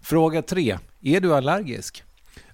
Fråga 3. Är du allergisk?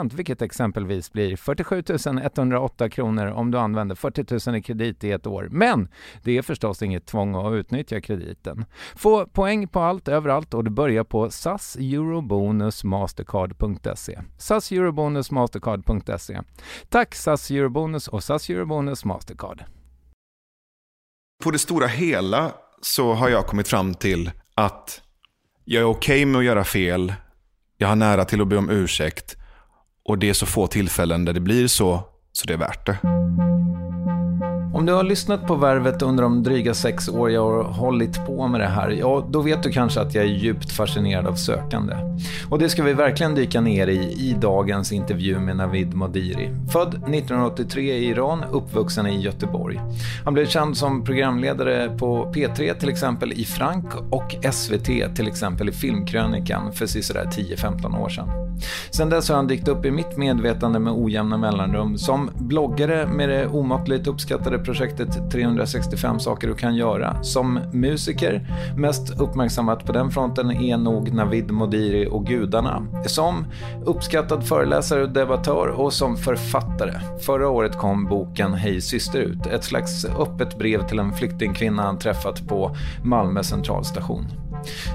procent, vilket exempelvis blir 47 108 kronor om du använder 40 000 i kredit i ett år. Men det är förstås inget tvång att utnyttja krediten. Få poäng på allt överallt och du börjar på SAS Eurobonus Mastercard.se. SAS Eurobonus Mastercard.se. Tack SAS Eurobonus och SAS Eurobonus Mastercard. På det stora hela så har jag kommit fram till att jag är okej okay med att göra fel. Jag har nära till att be om ursäkt. Och det är så få tillfällen där det blir så, så det är värt det. Om du har lyssnat på Värvet under de dryga sex år jag har hållit på med det här, ja, då vet du kanske att jag är djupt fascinerad av sökande. Och det ska vi verkligen dyka ner i i dagens intervju med Navid Modiri. Född 1983 i Iran, uppvuxen i Göteborg. Han blev känd som programledare på P3 till exempel i Frank och SVT till exempel i Filmkrönikan för sådär 10-15 år sedan. Sen dess har han dykt upp i mitt medvetande med ojämna mellanrum som bloggare med det omåttligt uppskattade projektet 365 saker du kan göra. Som musiker, mest uppmärksammat på den fronten är nog Navid Modiri och Gudarna. Som uppskattad föreläsare och debattör och som författare. Förra året kom boken Hej syster ut, ett slags öppet brev till en flyktingkvinna han träffat på Malmö centralstation.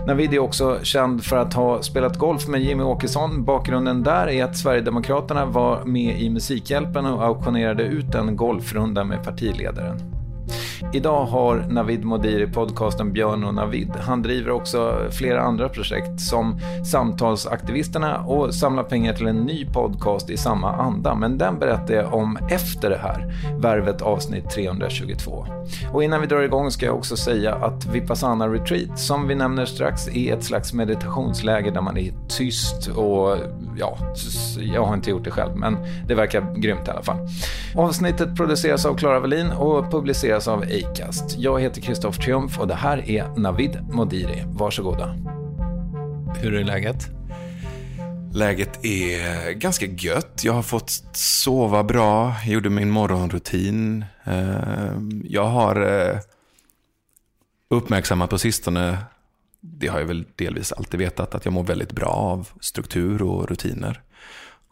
Navid är också känd för att ha spelat golf med Jimmy Åkesson. Bakgrunden där är att Sverigedemokraterna var med i Musikhjälpen och auktionerade ut en golfrunda med partiledaren. Idag har Navid Modiri podcasten Björn och Navid. Han driver också flera andra projekt som Samtalsaktivisterna och samlar pengar till en ny podcast i samma anda. Men den berättar jag om efter det här, Värvet avsnitt 322. Och innan vi drar igång ska jag också säga att Vipassana Retreat, som vi nämner strax, är ett slags meditationsläger där man är tyst och ja, jag har inte gjort det själv, men det verkar grymt i alla fall. Avsnittet produceras av Klara Wallin och publiceras av Acast. Jag heter Kristoffer Triumf och det här är Navid Modiri. Varsågoda. Hur är läget? Läget är ganska gött. Jag har fått sova bra, jag gjorde min morgonrutin. Eh, jag har eh, uppmärksammat på sistone, det har jag väl delvis alltid vetat, att jag mår väldigt bra av struktur och rutiner.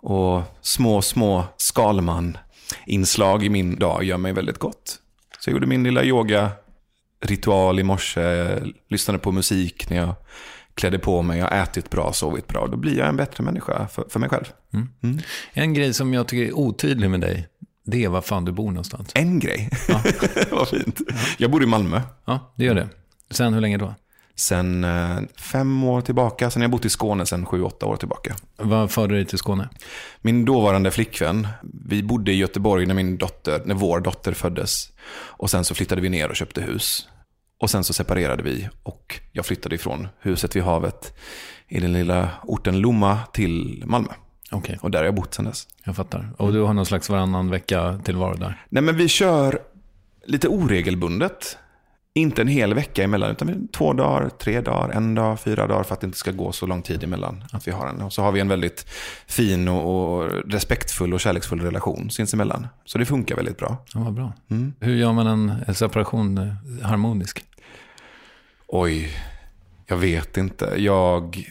Och små, små Skalman-inslag i min dag gör mig väldigt gott. Så jag gjorde min lilla yoga-ritual i morse, lyssnade på musik när jag klädde på mig, jag har ätit bra, sovit bra. Då blir jag en bättre människa för, för mig själv. Mm. En grej som jag tycker är otydlig med dig, det är var fan du bor någonstans. En grej? Ja. Vad fint. Jag bor i Malmö. Ja, det gör det. Sen hur länge då? Sen eh, fem år tillbaka. Sen har jag bott i Skåne sen sju, åtta år tillbaka. Vad förde dig till Skåne? Min dåvarande flickvän. Vi bodde i Göteborg när, min dotter, när vår dotter föddes. Och sen så flyttade vi ner och köpte hus. Och sen så separerade vi och jag flyttade ifrån huset vid havet i den lilla orten Lomma till Malmö. Okay. Och där har jag bott sen dess. Jag fattar. Och du har någon slags varannan vecka tillvaro där? Nej, men vi kör lite oregelbundet. Inte en hel vecka emellan, utan två dagar, tre dagar, en dag, fyra dagar för att det inte ska gå så lång tid emellan att vi har en. Och så har vi en väldigt fin och, och respektfull och kärleksfull relation sinsemellan. Så det funkar väldigt bra. Ja, vad bra. Mm. Hur gör man en separation eh, harmonisk? Oj, jag vet inte. Jag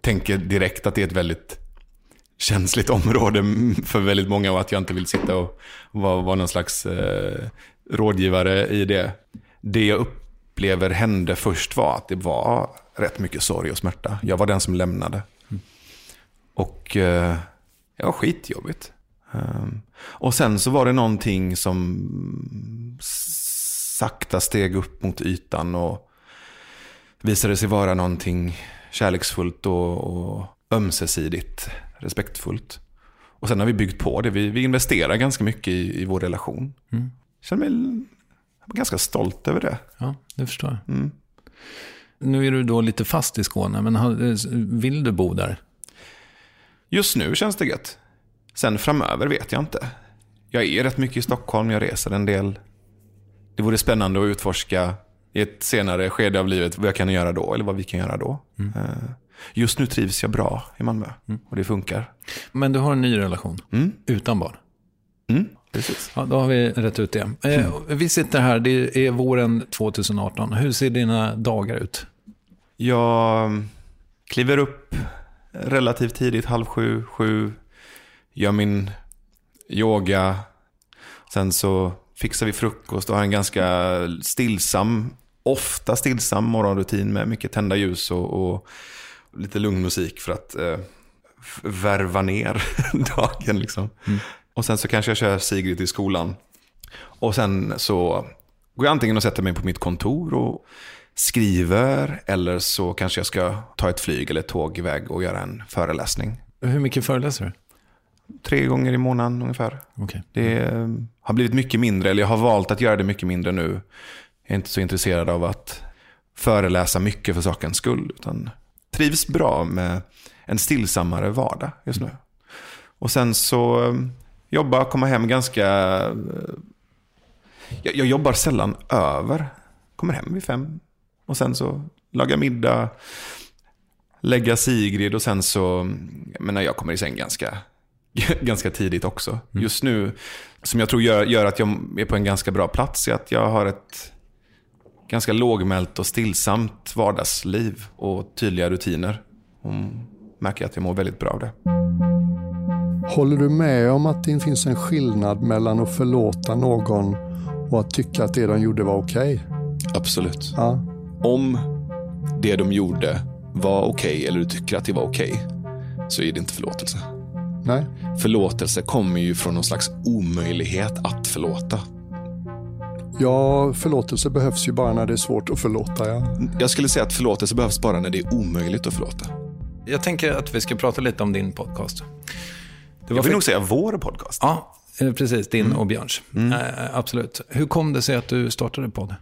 tänker direkt att det är ett väldigt känsligt område för väldigt många och att jag inte vill sitta och vara, vara någon slags eh, rådgivare i det. Det jag upplever hände först var att det var rätt mycket sorg och smärta. Jag var den som lämnade. Mm. Och eh, det var skitjobbigt. Um, och sen så var det någonting som sakta steg upp mot ytan och visade sig vara någonting kärleksfullt och, och ömsesidigt respektfullt. Och sen har vi byggt på det. Vi, vi investerar ganska mycket i, i vår relation. Mm. Känner mig ganska stolt över det. Ja, det förstår jag. Mm. Nu är du då lite fast i Skåne, men vill du bo där? Just nu känns det gött. Sen framöver vet jag inte. Jag är rätt mycket i Stockholm, jag reser en del. Det vore spännande att utforska i ett senare skede av livet vad jag kan göra då, eller vad vi kan göra då. Mm. Eh, just nu trivs jag bra i Malmö mm. och det funkar. Men du har en ny relation, mm. utan barn? Mm. Precis. Ja, då har vi rätt ut det. Eh, vi sitter här, det är våren 2018. Hur ser dina dagar ut? Jag kliver upp relativt tidigt, halv sju, sju. Gör min yoga. Sen så fixar vi frukost och har en ganska stillsam, ofta stillsam morgonrutin med mycket tända ljus och, och lite lugn musik för att eh, värva ner dagen. Liksom. Mm. Och sen så kanske jag kör Sigrid till skolan. Och sen så går jag antingen och sätter mig på mitt kontor och skriver. Eller så kanske jag ska ta ett flyg eller ett tåg iväg och göra en föreläsning. Hur mycket föreläser du? Tre gånger i månaden ungefär. Okay. Det eh, har blivit mycket mindre, eller jag har valt att göra det mycket mindre nu. Jag är inte så intresserad av att föreläsa mycket för sakens skull. Utan trivs bra med en stillsammare vardag just nu. Och sen så eh, jobba, komma hem ganska... Eh, jag, jag, jobbar sällan över. Kommer hem vid fem. Och sen så laga middag, lägga Sigrid och sen så... Men jag kommer i säng ganska, ganska tidigt också. Mm. Just nu, som jag tror gör, gör att jag är på en ganska bra plats, är att jag har ett ganska lågmält och stillsamt vardagsliv och tydliga rutiner. Och märker att jag mår väldigt bra av det. Håller du med om att det finns en skillnad mellan att förlåta någon och att tycka att det de gjorde var okej? Okay? Absolut. Ja. Om det de gjorde var okej okay, eller du tycker att det var okej okay, så är det inte förlåtelse. Nej. Förlåtelse kommer ju från någon slags omöjlighet att förlåta. Ja, förlåtelse behövs ju bara när det är svårt att förlåta. Ja. Jag skulle säga att förlåtelse behövs bara när det är omöjligt att förlåta. Jag tänker att vi ska prata lite om din podcast. Det var jag vill för... nog säga vår podcast. Ja, eh, precis. Din mm. och Björns. Mm. Äh, absolut. Hur kom det sig att du startade podd?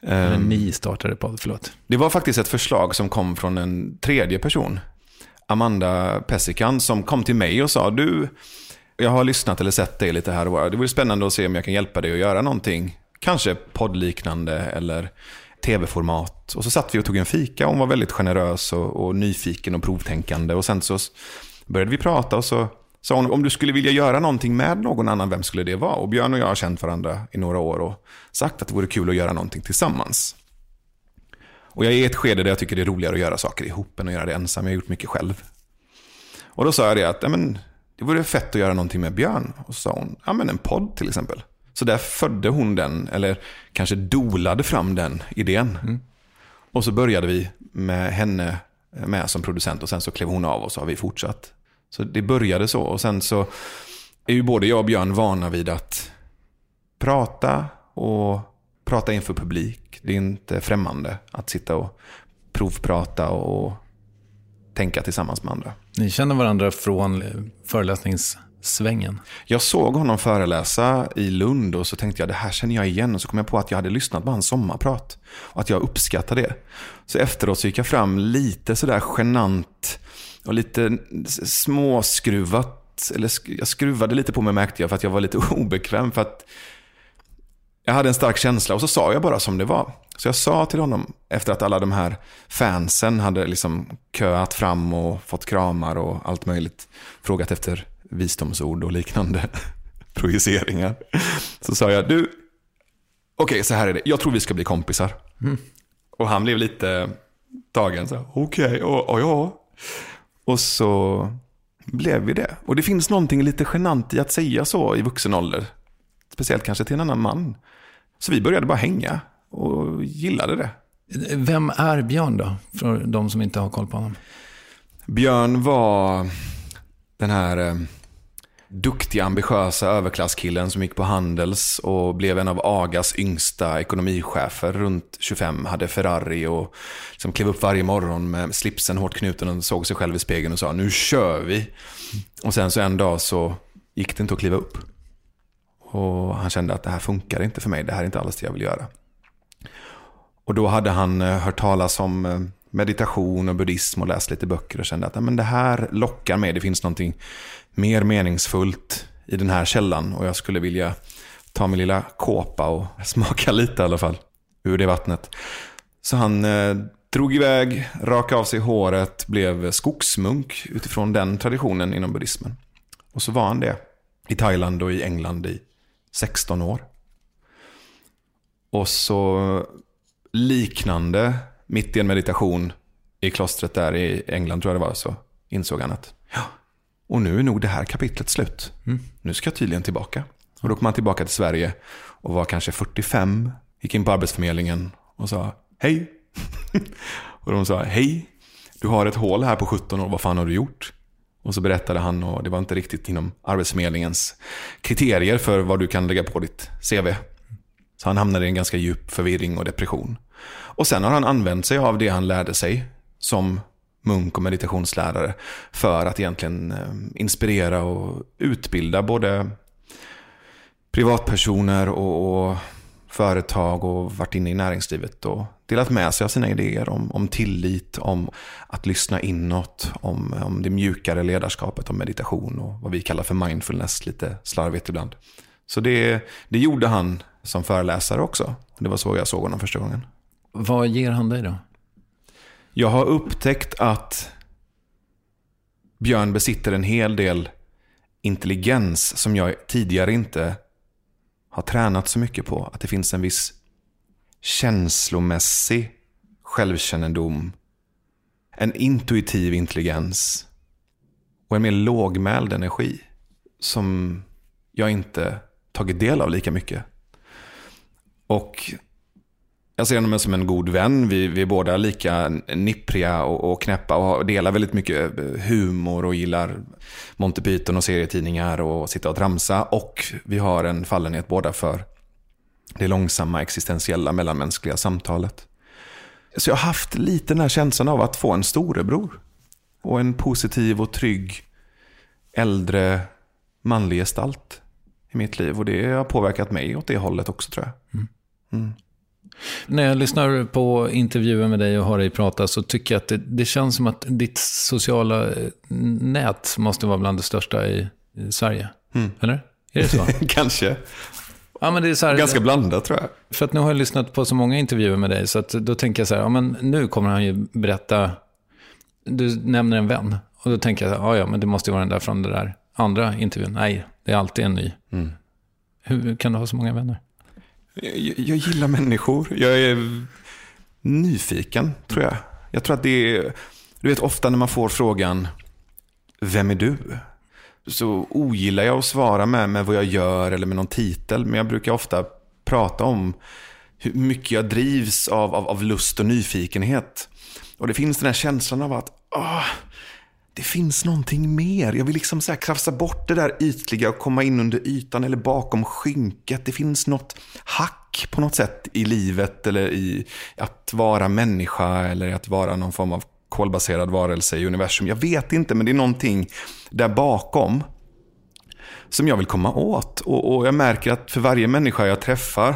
Um, Eller ni startade podd, förlåt. Det var faktiskt ett förslag som kom från en tredje person. Amanda Pessikan som kom till mig och sa du, jag har lyssnat eller sett dig lite här och var. Det vore spännande att se om jag kan hjälpa dig att göra någonting. Kanske poddliknande eller tv-format. Och så satt vi och tog en fika. Hon var väldigt generös och, och nyfiken och provtänkande. Och sen så började vi prata och så sa hon, om du skulle vilja göra någonting med någon annan, vem skulle det vara? Och Björn och jag har känt varandra i några år och sagt att det vore kul att göra någonting tillsammans. Och jag är i ett skede där jag tycker det är roligare att göra saker ihop än att göra det ensam. Jag har gjort mycket själv. Och då sa jag det att, men, det vore fett att göra någonting med Björn. Och så sa hon, ja men en podd till exempel. Så där födde hon den, eller kanske dolade fram den idén. Mm. Och så började vi med henne med som producent och sen så klev hon av och så har vi fortsatt. Så det började så och sen så är ju både jag och Björn vana vid att prata och prata inför publik. Det är inte främmande att sitta och provprata och tänka tillsammans med andra. Ni känner varandra från föreläsningssvängen? Jag såg honom föreläsa i Lund och så tänkte jag det här känner jag igen. Och så kom jag på att jag hade lyssnat på hans sommarprat. Och att jag uppskattade det. Så efteråt så gick jag fram lite sådär genant och lite småskruvat. Eller jag skruvade lite på mig märkte jag för att jag var lite obekväm. För att jag hade en stark känsla och så sa jag bara som det var. Så jag sa till honom, efter att alla de här fansen hade liksom köat fram och fått kramar och allt möjligt, frågat efter visdomsord och liknande projiceringar. Så sa jag, du, okej okay, så här är det, jag tror vi ska bli kompisar. Mm. Och han blev lite tagen, så okej, okay, och, och ja. Och så blev vi det. Och det finns någonting lite genant i att säga så i vuxen ålder. Speciellt kanske till en annan man. Så vi började bara hänga och gillade det. Vem är Björn då, för de som inte har koll på honom? Björn var den här eh, duktiga, ambitiösa överklasskillen som gick på Handels och blev en av Agas yngsta ekonomichefer. Runt 25, hade Ferrari och liksom klev upp varje morgon med slipsen hårt knuten och såg sig själv i spegeln och sa nu kör vi. Och sen så en dag så gick det inte att kliva upp. Och han kände att det här funkar inte för mig, det här är inte alls det jag vill göra. Och då hade han eh, hört talas om eh, meditation och buddhism och läst lite böcker och kände att men det här lockar mig. Det finns någonting mer meningsfullt i den här källan och jag skulle vilja ta min lilla kåpa och smaka lite i alla fall ur det vattnet. Så han eh, drog iväg, rakade av sig håret, blev skogsmunk utifrån den traditionen inom buddhismen. Och så var han det i Thailand och i England i 16 år. Och så liknande, mitt i en meditation i klostret där i England tror jag det var, så insåg han att ja, och nu är nog det här kapitlet slut. Mm. Nu ska jag tydligen tillbaka. Och då kom han tillbaka till Sverige och var kanske 45, gick in på Arbetsförmedlingen och sa hej. och de sa hej, du har ett hål här på 17 år, vad fan har du gjort? Och så berättade han, och det var inte riktigt inom Arbetsförmedlingens kriterier för vad du kan lägga på ditt CV. Så han hamnade i en ganska djup förvirring och depression. Och sen har han använt sig av det han lärde sig som munk och meditationslärare för att egentligen eh, inspirera och utbilda både privatpersoner och, och företag och varit inne i näringslivet och delat med sig av sina idéer om, om tillit, om att lyssna inåt, om, om det mjukare ledarskapet, om meditation och vad vi kallar för mindfulness, lite slarvigt ibland. Så det, det gjorde han som föreläsare också. Det var så jag såg honom första gången. Vad ger han dig då? Jag har upptäckt att Björn besitter en hel del intelligens som jag tidigare inte har tränat så mycket på. Att det finns en viss känslomässig självkännedom, en intuitiv intelligens och en mer lågmäld energi som jag inte tagit del av lika mycket. Och jag ser honom som en god vän. Vi, vi är båda lika nippriga och, och knäppa och delar väldigt mycket humor och gillar Monty Python och serietidningar och sitta och tramsa. Och vi har en fallenhet båda för det långsamma existentiella mellanmänskliga samtalet. Så jag har haft lite den här känslan av att få en storebror. Och en positiv och trygg äldre manlig gestalt i mitt liv. Och det har påverkat mig åt det hållet också tror jag. Mm. Mm. När jag lyssnar på intervjuer med dig och hör dig prata så tycker jag att det, det känns som att ditt sociala eh, nät måste vara bland det största i, i Sverige. Mm. Eller? Är det så? Kanske. Ja, men det är så här, Ganska blandat tror jag. För att nu har jag lyssnat på så många intervjuer med dig så att då tänker jag så här, ja, men nu kommer han ju berätta, du nämner en vän. Och då tänker jag, ja, ja men det måste ju vara den där från den där andra intervjun. Nej, det är alltid en ny. Mm. Hur kan du ha så många vänner? Jag, jag gillar människor. Jag är nyfiken, tror jag. Jag tror att det är... Du vet, ofta när man får frågan Vem är du? Så ogillar jag att svara med, med vad jag gör eller med någon titel. Men jag brukar ofta prata om hur mycket jag drivs av, av, av lust och nyfikenhet. Och det finns den här känslan av att åh, det finns någonting mer. Jag vill liksom så här krafsa bort det där ytliga och komma in under ytan eller bakom skynket. Det finns något hack på något sätt i livet eller i att vara människa eller att vara någon form av kolbaserad varelse i universum. Jag vet inte, men det är någonting där bakom som jag vill komma åt. Och, och jag märker att för varje människa jag träffar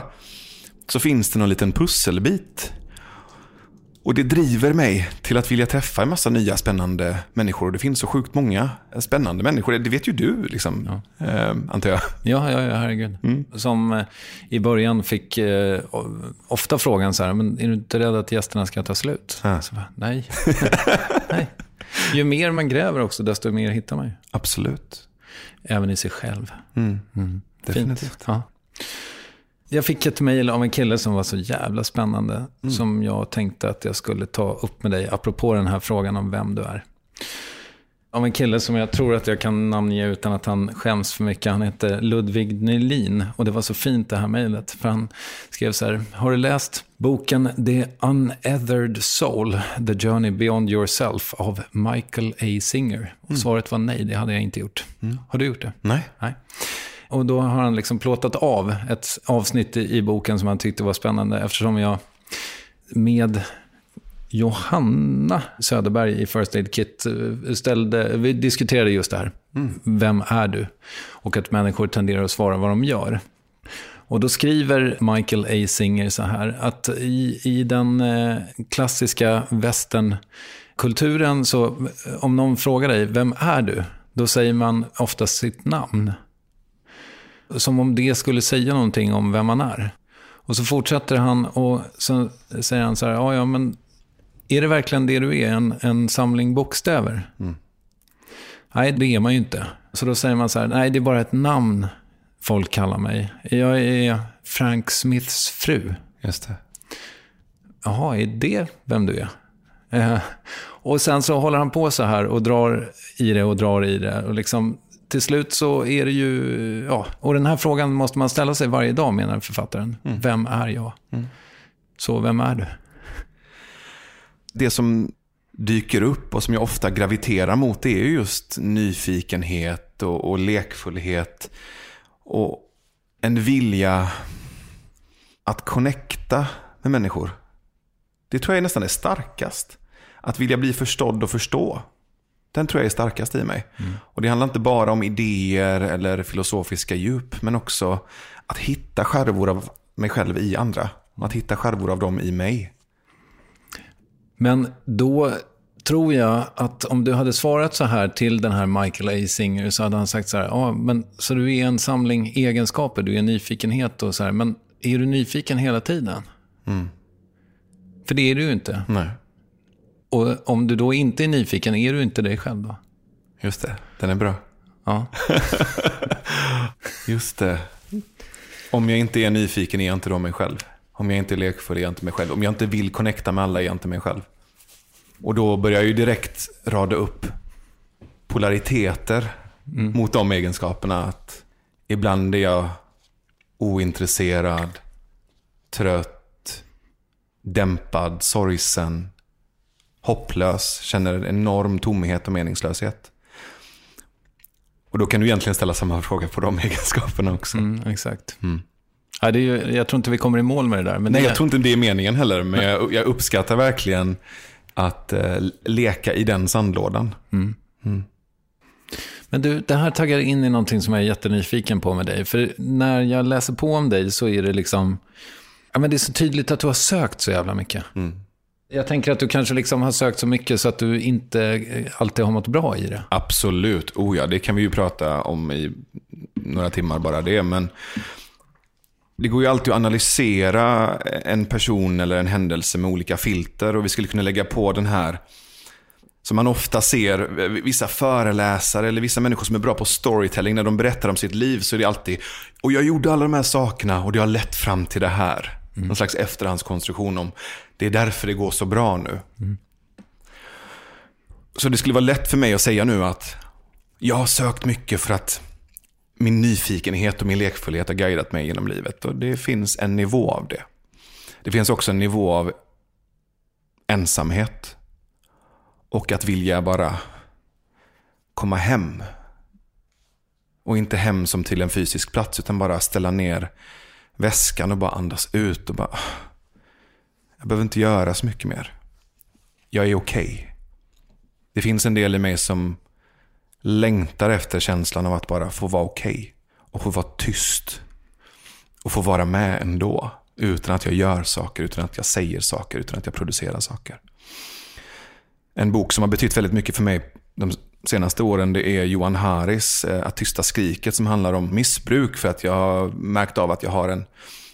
så finns det någon liten pusselbit och det driver mig till att vilja träffa en massa nya spännande människor. Och det finns så sjukt många spännande människor. Det vet ju du, liksom, ja. eh, antar jag. Ja, ja, ja herregud. Mm. Som eh, i början fick eh, ofta frågan så här, men är du inte rädd att gästerna ska ta slut? Ja. Så, nej. nej. Ju mer man gräver också, desto mer hittar man ju. Absolut. Även i sig själv. Mm. Mm. Definitivt. Ja. Jag fick ett mejl av en kille som var så jävla spännande. Mm. Som jag tänkte att jag skulle ta upp med dig, apropå den här frågan om vem du är. Av en kille som jag tror att jag kan namnge utan att han skäms för mycket. Han heter Ludvig Nylin. Och det var så fint det här mejlet. För han skrev så här. Har du läst boken The Unethered Soul, The Journey Beyond Yourself av Michael A. Singer? Och mm. svaret var nej, det hade jag inte gjort. Mm. Har du gjort det? Nej. nej. Och då har han liksom plåtat av ett avsnitt i, boken som han tyckte var spännande eftersom jag med Johanna Söderberg i First Aid Kit eh, ställde, vi diskuterade just det här. Mm. Vem är du? Och att människor tenderar att svara vad de gör. Och då skriver Michael A. Singer så här, att i, i den eh, klassiska västernkulturen så om någon frågar dig, vem är du? Då säger man ofta sitt namn. Som om det skulle säga någonting om vem man är. Och så fortsätter han och så säger han så här, ja, ja men är det verkligen det du är, en, en samling bokstäver? Mm. Nej, det är man ju inte. Så då säger man så här, nej det är bara ett namn folk kallar mig. Jag är Frank Smiths fru. Just det. Jaha, är det vem du är? Eh, och sen så håller han på så här och drar i det och drar i det. Och liksom, till slut så är det ju, ja, och den här frågan måste man ställa sig varje dag menar författaren. Mm. Vem är jag? Mm. Så vem är du? Det som dyker upp och som jag ofta graviterar mot det är just nyfikenhet och, och lekfullhet. Och en vilja att connecta med människor. Det tror jag nästan är starkast. Att vilja bli förstådd och förstå. Den tror jag är starkast i mig. Mm. Och det handlar inte bara om idéer eller filosofiska djup, men också att hitta skärvor av mig själv i andra. Att hitta skärvor av dem i mig. Men då tror jag att om du hade svarat så här till den här Michael A. Singer så hade han sagt så här, ja, men så du är en samling egenskaper, du är nyfikenhet och så här, men är du nyfiken hela tiden? Mm. För det är du ju inte. Nej. Och om du då inte är nyfiken, är du inte dig själv då? Just det, den är bra. Ja. Just det. Om jag inte är nyfiken är jag inte då mig själv. Om jag inte är lekfull är jag inte mig själv. Om jag inte vill connecta med alla är jag inte mig själv. Och då börjar jag ju direkt rada upp polariteter mm. mot de egenskaperna. Att ibland är jag ointresserad, trött, dämpad, sorgsen, hopplös, känner enorm tomhet och meningslöshet. Och då kan du egentligen ställa samma fråga på de egenskaperna också. Mm, exakt. Mm. Ja, det är ju, jag tror inte vi kommer i mål med det där. Men Nej, det... jag tror inte det är meningen heller. Men jag, jag uppskattar verkligen att eh, leka i den sandlådan. Mm. Mm. Men du, det här taggar in i någonting som jag är jättenyfiken på med dig. För när jag läser på om dig så är det liksom... Ja, men det är så tydligt att du har sökt så jävla mycket. Mm. Jag tänker att du kanske liksom har sökt så mycket så att du inte alltid har mått bra i det. Absolut. Oh ja, det kan vi ju prata om i några timmar bara det. Men det går ju alltid att analysera en person eller en händelse med olika filter. Och vi skulle kunna lägga på den här som man ofta ser, vissa föreläsare eller vissa människor som är bra på storytelling, när de berättar om sitt liv så är det alltid, och jag gjorde alla de här sakerna och det har lett fram till det här. Mm. Någon slags efterhandskonstruktion om, det är därför det går så bra nu. Mm. Så det skulle vara lätt för mig att säga nu att jag har sökt mycket för att min nyfikenhet och min lekfullhet har guidat mig genom livet. Och det finns en nivå av det. Det finns också en nivå av ensamhet Och att vilja bara komma hem. Och inte hem som till en fysisk plats utan bara ställa ner väskan och bara andas ut och bara... Jag behöver inte göra så mycket mer. Jag är okej. Okay. Det finns en del i mig som längtar efter känslan av att bara få vara okej. Okay. Och få vara tyst. Och få vara med ändå. Utan att jag gör saker, utan att jag säger saker, utan att jag producerar saker. En bok som har betytt väldigt mycket för mig de senaste åren det är Johan Haris eh, Att tysta skriket som handlar om missbruk. För att jag har märkt av att jag har en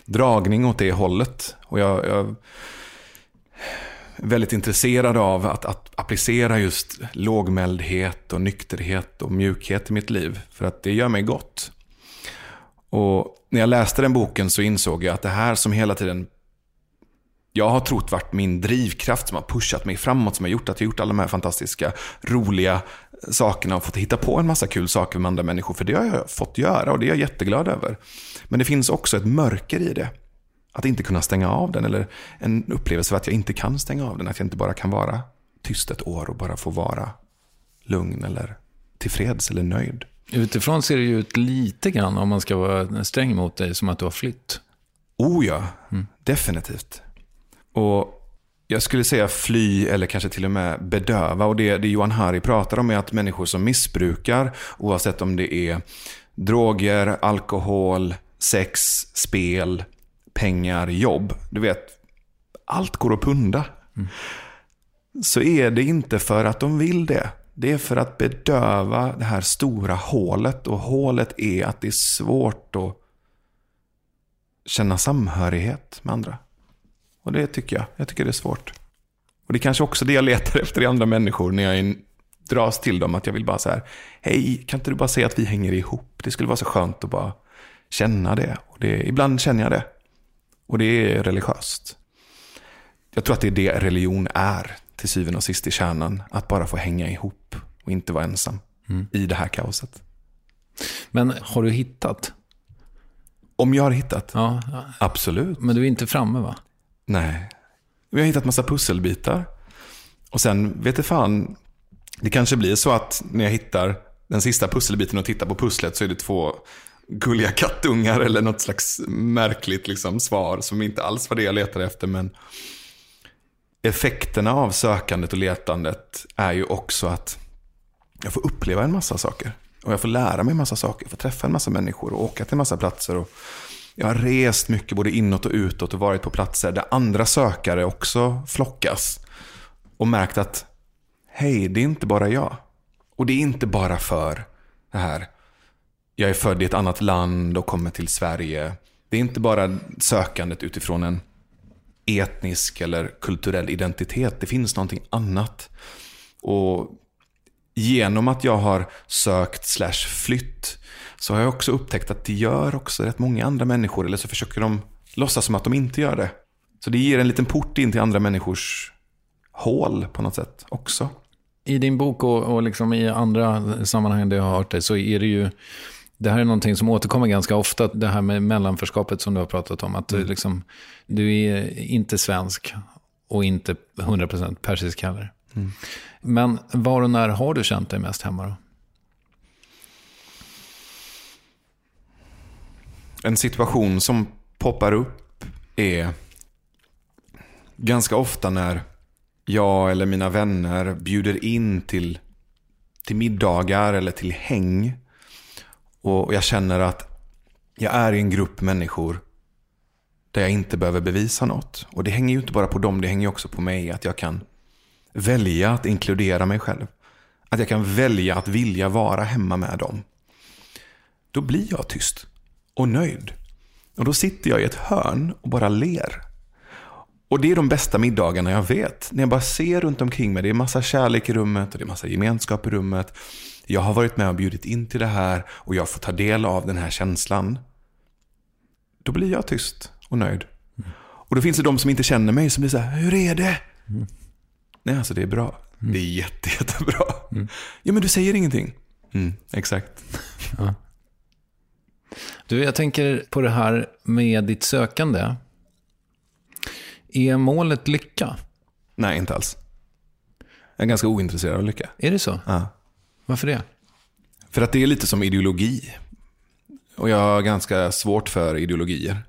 dragning åt det hållet. Och jag, jag är väldigt intresserad av att, att applicera just lågmäldhet och nykterhet och mjukhet i mitt liv. För att det gör mig gott. Och när jag läste den boken så insåg jag att det här som hela tiden jag har trott varit min drivkraft som har pushat mig framåt, som har gjort att jag gjort alla de här fantastiska, roliga sakerna och fått hitta på en massa kul saker med andra människor. För det har jag fått göra och det är jag jätteglad över. Men det finns också ett mörker i det. Att inte kunna stänga av den eller en upplevelse av att jag inte kan stänga av den. Att jag inte bara kan vara tyst ett år och bara få vara lugn eller tillfreds eller nöjd. Utifrån ser det ju ut lite grann, om man ska vara sträng mot dig, som att du har flytt. Oh ja, mm. definitivt. Och jag skulle säga fly eller kanske till och med bedöva. Och det, det Johan Hari pratar om är att människor som missbrukar, oavsett om det är droger, alkohol, sex, spel, pengar, jobb. Du vet, allt går att punda. Mm. Så är det inte för att de vill det. Det är för att bedöva det här stora hålet. Och hålet är att det är svårt att känna samhörighet med andra. Och det tycker jag. Jag tycker det är svårt. Och det är kanske också det jag letar efter i andra människor när jag dras till dem. Att jag vill bara så här, hej, kan inte du bara säga att vi hänger ihop? Det skulle vara så skönt att bara känna det. Och det, ibland känner jag det. Och det är religiöst. Jag tror att det är det religion är till syvende och sist i kärnan. Att bara få hänga ihop och inte vara ensam mm. i det här kaoset. Men har du hittat? Om jag har hittat? Ja. Absolut. Men du är inte framme va? Nej. Vi har hittat massa pusselbitar. Och sen vet det fan, det kanske blir så att när jag hittar den sista pusselbiten och tittar på pusslet så är det två gulliga kattungar eller något slags märkligt liksom, svar som inte alls var det jag letade efter. Men effekterna av sökandet och letandet är ju också att jag får uppleva en massa saker. Och jag får lära mig en massa saker, jag får träffa en massa människor och åka till en massa platser. Och jag har rest mycket både inåt och utåt och varit på platser där andra sökare också flockas. Och märkt att, hej, det är inte bara jag. Och det är inte bara för det här, jag är född i ett annat land och kommer till Sverige. Det är inte bara sökandet utifrån en etnisk eller kulturell identitet. Det finns någonting annat. Och genom att jag har sökt slash flytt så har jag också upptäckt att det gör också rätt många andra människor. Eller så försöker de låtsas som att de inte gör det. Så det ger en liten port in till andra människors hål på något sätt också. I din bok och, och liksom i andra sammanhang där jag har hört dig så är det ju det här är någonting som återkommer ganska ofta, det här med mellanförskapet som du har pratat om. Att mm. liksom, du är inte svensk och inte 100% persisk heller. Mm. Men var och när har du känt dig mest hemma då? En situation som poppar upp är ganska ofta när jag eller mina vänner bjuder in till, till middagar eller till häng. Och jag känner att jag är i en grupp människor där jag inte behöver bevisa något. Och det hänger ju inte bara på dem, det hänger också på mig. Att jag kan välja att inkludera mig själv. Att jag kan välja att vilja vara hemma med dem. Då blir jag tyst och nöjd. Och då sitter jag i ett hörn och bara ler. Och det är de bästa middagarna jag vet. När jag bara ser runt omkring mig. Det är massa kärlek i rummet och det är massa gemenskap i rummet. Jag har varit med och bjudit in till det här och jag får ta del av den här känslan. Då blir jag tyst och nöjd. Mm. Och då finns det de som inte känner mig som blir så här, hur är det? Mm. Nej, alltså det är bra. Mm. Det är jätte, jättebra. Mm. Ja, men du säger ingenting. Mm, exakt. Ja. Du, jag tänker på det här med ditt sökande. Är målet lycka? Nej, inte alls. Jag är ganska ointresserad av lycka. Är det så? Ja. Varför det? För att det är lite som ideologi. Och jag har ganska svårt för ideologier.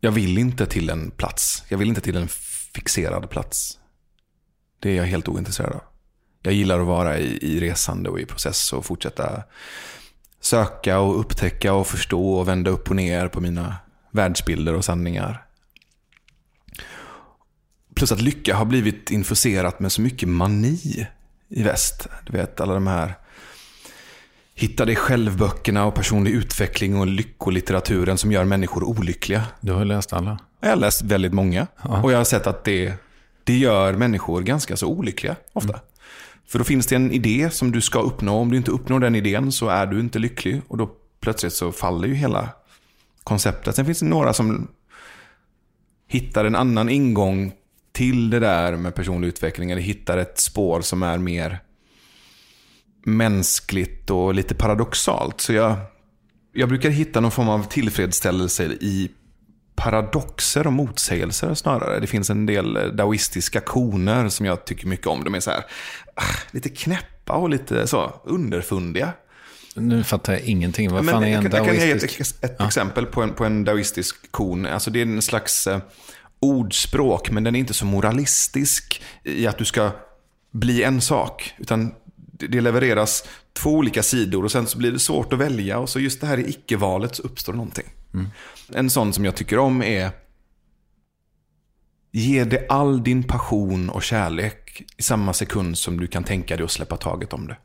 Jag vill inte till en plats. Jag vill inte till en fixerad plats. Det är jag helt ointresserad av. Jag gillar att vara i, i resande och i process och fortsätta söka och upptäcka och förstå och vända upp och ner på mina världsbilder och sanningar. Plus att lycka har blivit infuserat med så mycket mani i väst. Du vet alla de här Hitta dig själv-böckerna och personlig utveckling och lyckolitteraturen som gör människor olyckliga. Du har läst alla. Jag har läst väldigt många. Ja. Och jag har sett att det, det gör människor ganska så olyckliga ofta. Mm. För då finns det en idé som du ska uppnå. Om du inte uppnår den idén så är du inte lycklig. Och då plötsligt så faller ju hela konceptet. Sen finns det några som hittar en annan ingång till det där med personlig utveckling. Eller hittar ett spår som är mer mänskligt och lite paradoxalt. Så jag, jag brukar hitta någon form av tillfredsställelse i paradoxer och motsägelser snarare. Det finns en del daoistiska koner som jag tycker mycket om. De är så här, ah, lite knäppa och lite så underfundiga. Nu fattar jag ingenting. Vad Men fan är en kan- jag kan ge ett, daoistisk? ett exempel på en, på en daoistisk kon. Alltså det är en slags eh, ordspråk, men den är inte så moralistisk i att du ska bli en sak. Utan det, det levereras två olika sidor och sen så blir det svårt att välja. Och så just det här i icke-valet så uppstår någonting. Mm. En sån som jag tycker om är Ge det all din passion och kärlek i samma sekund som du kan tänka dig att släppa taget om det.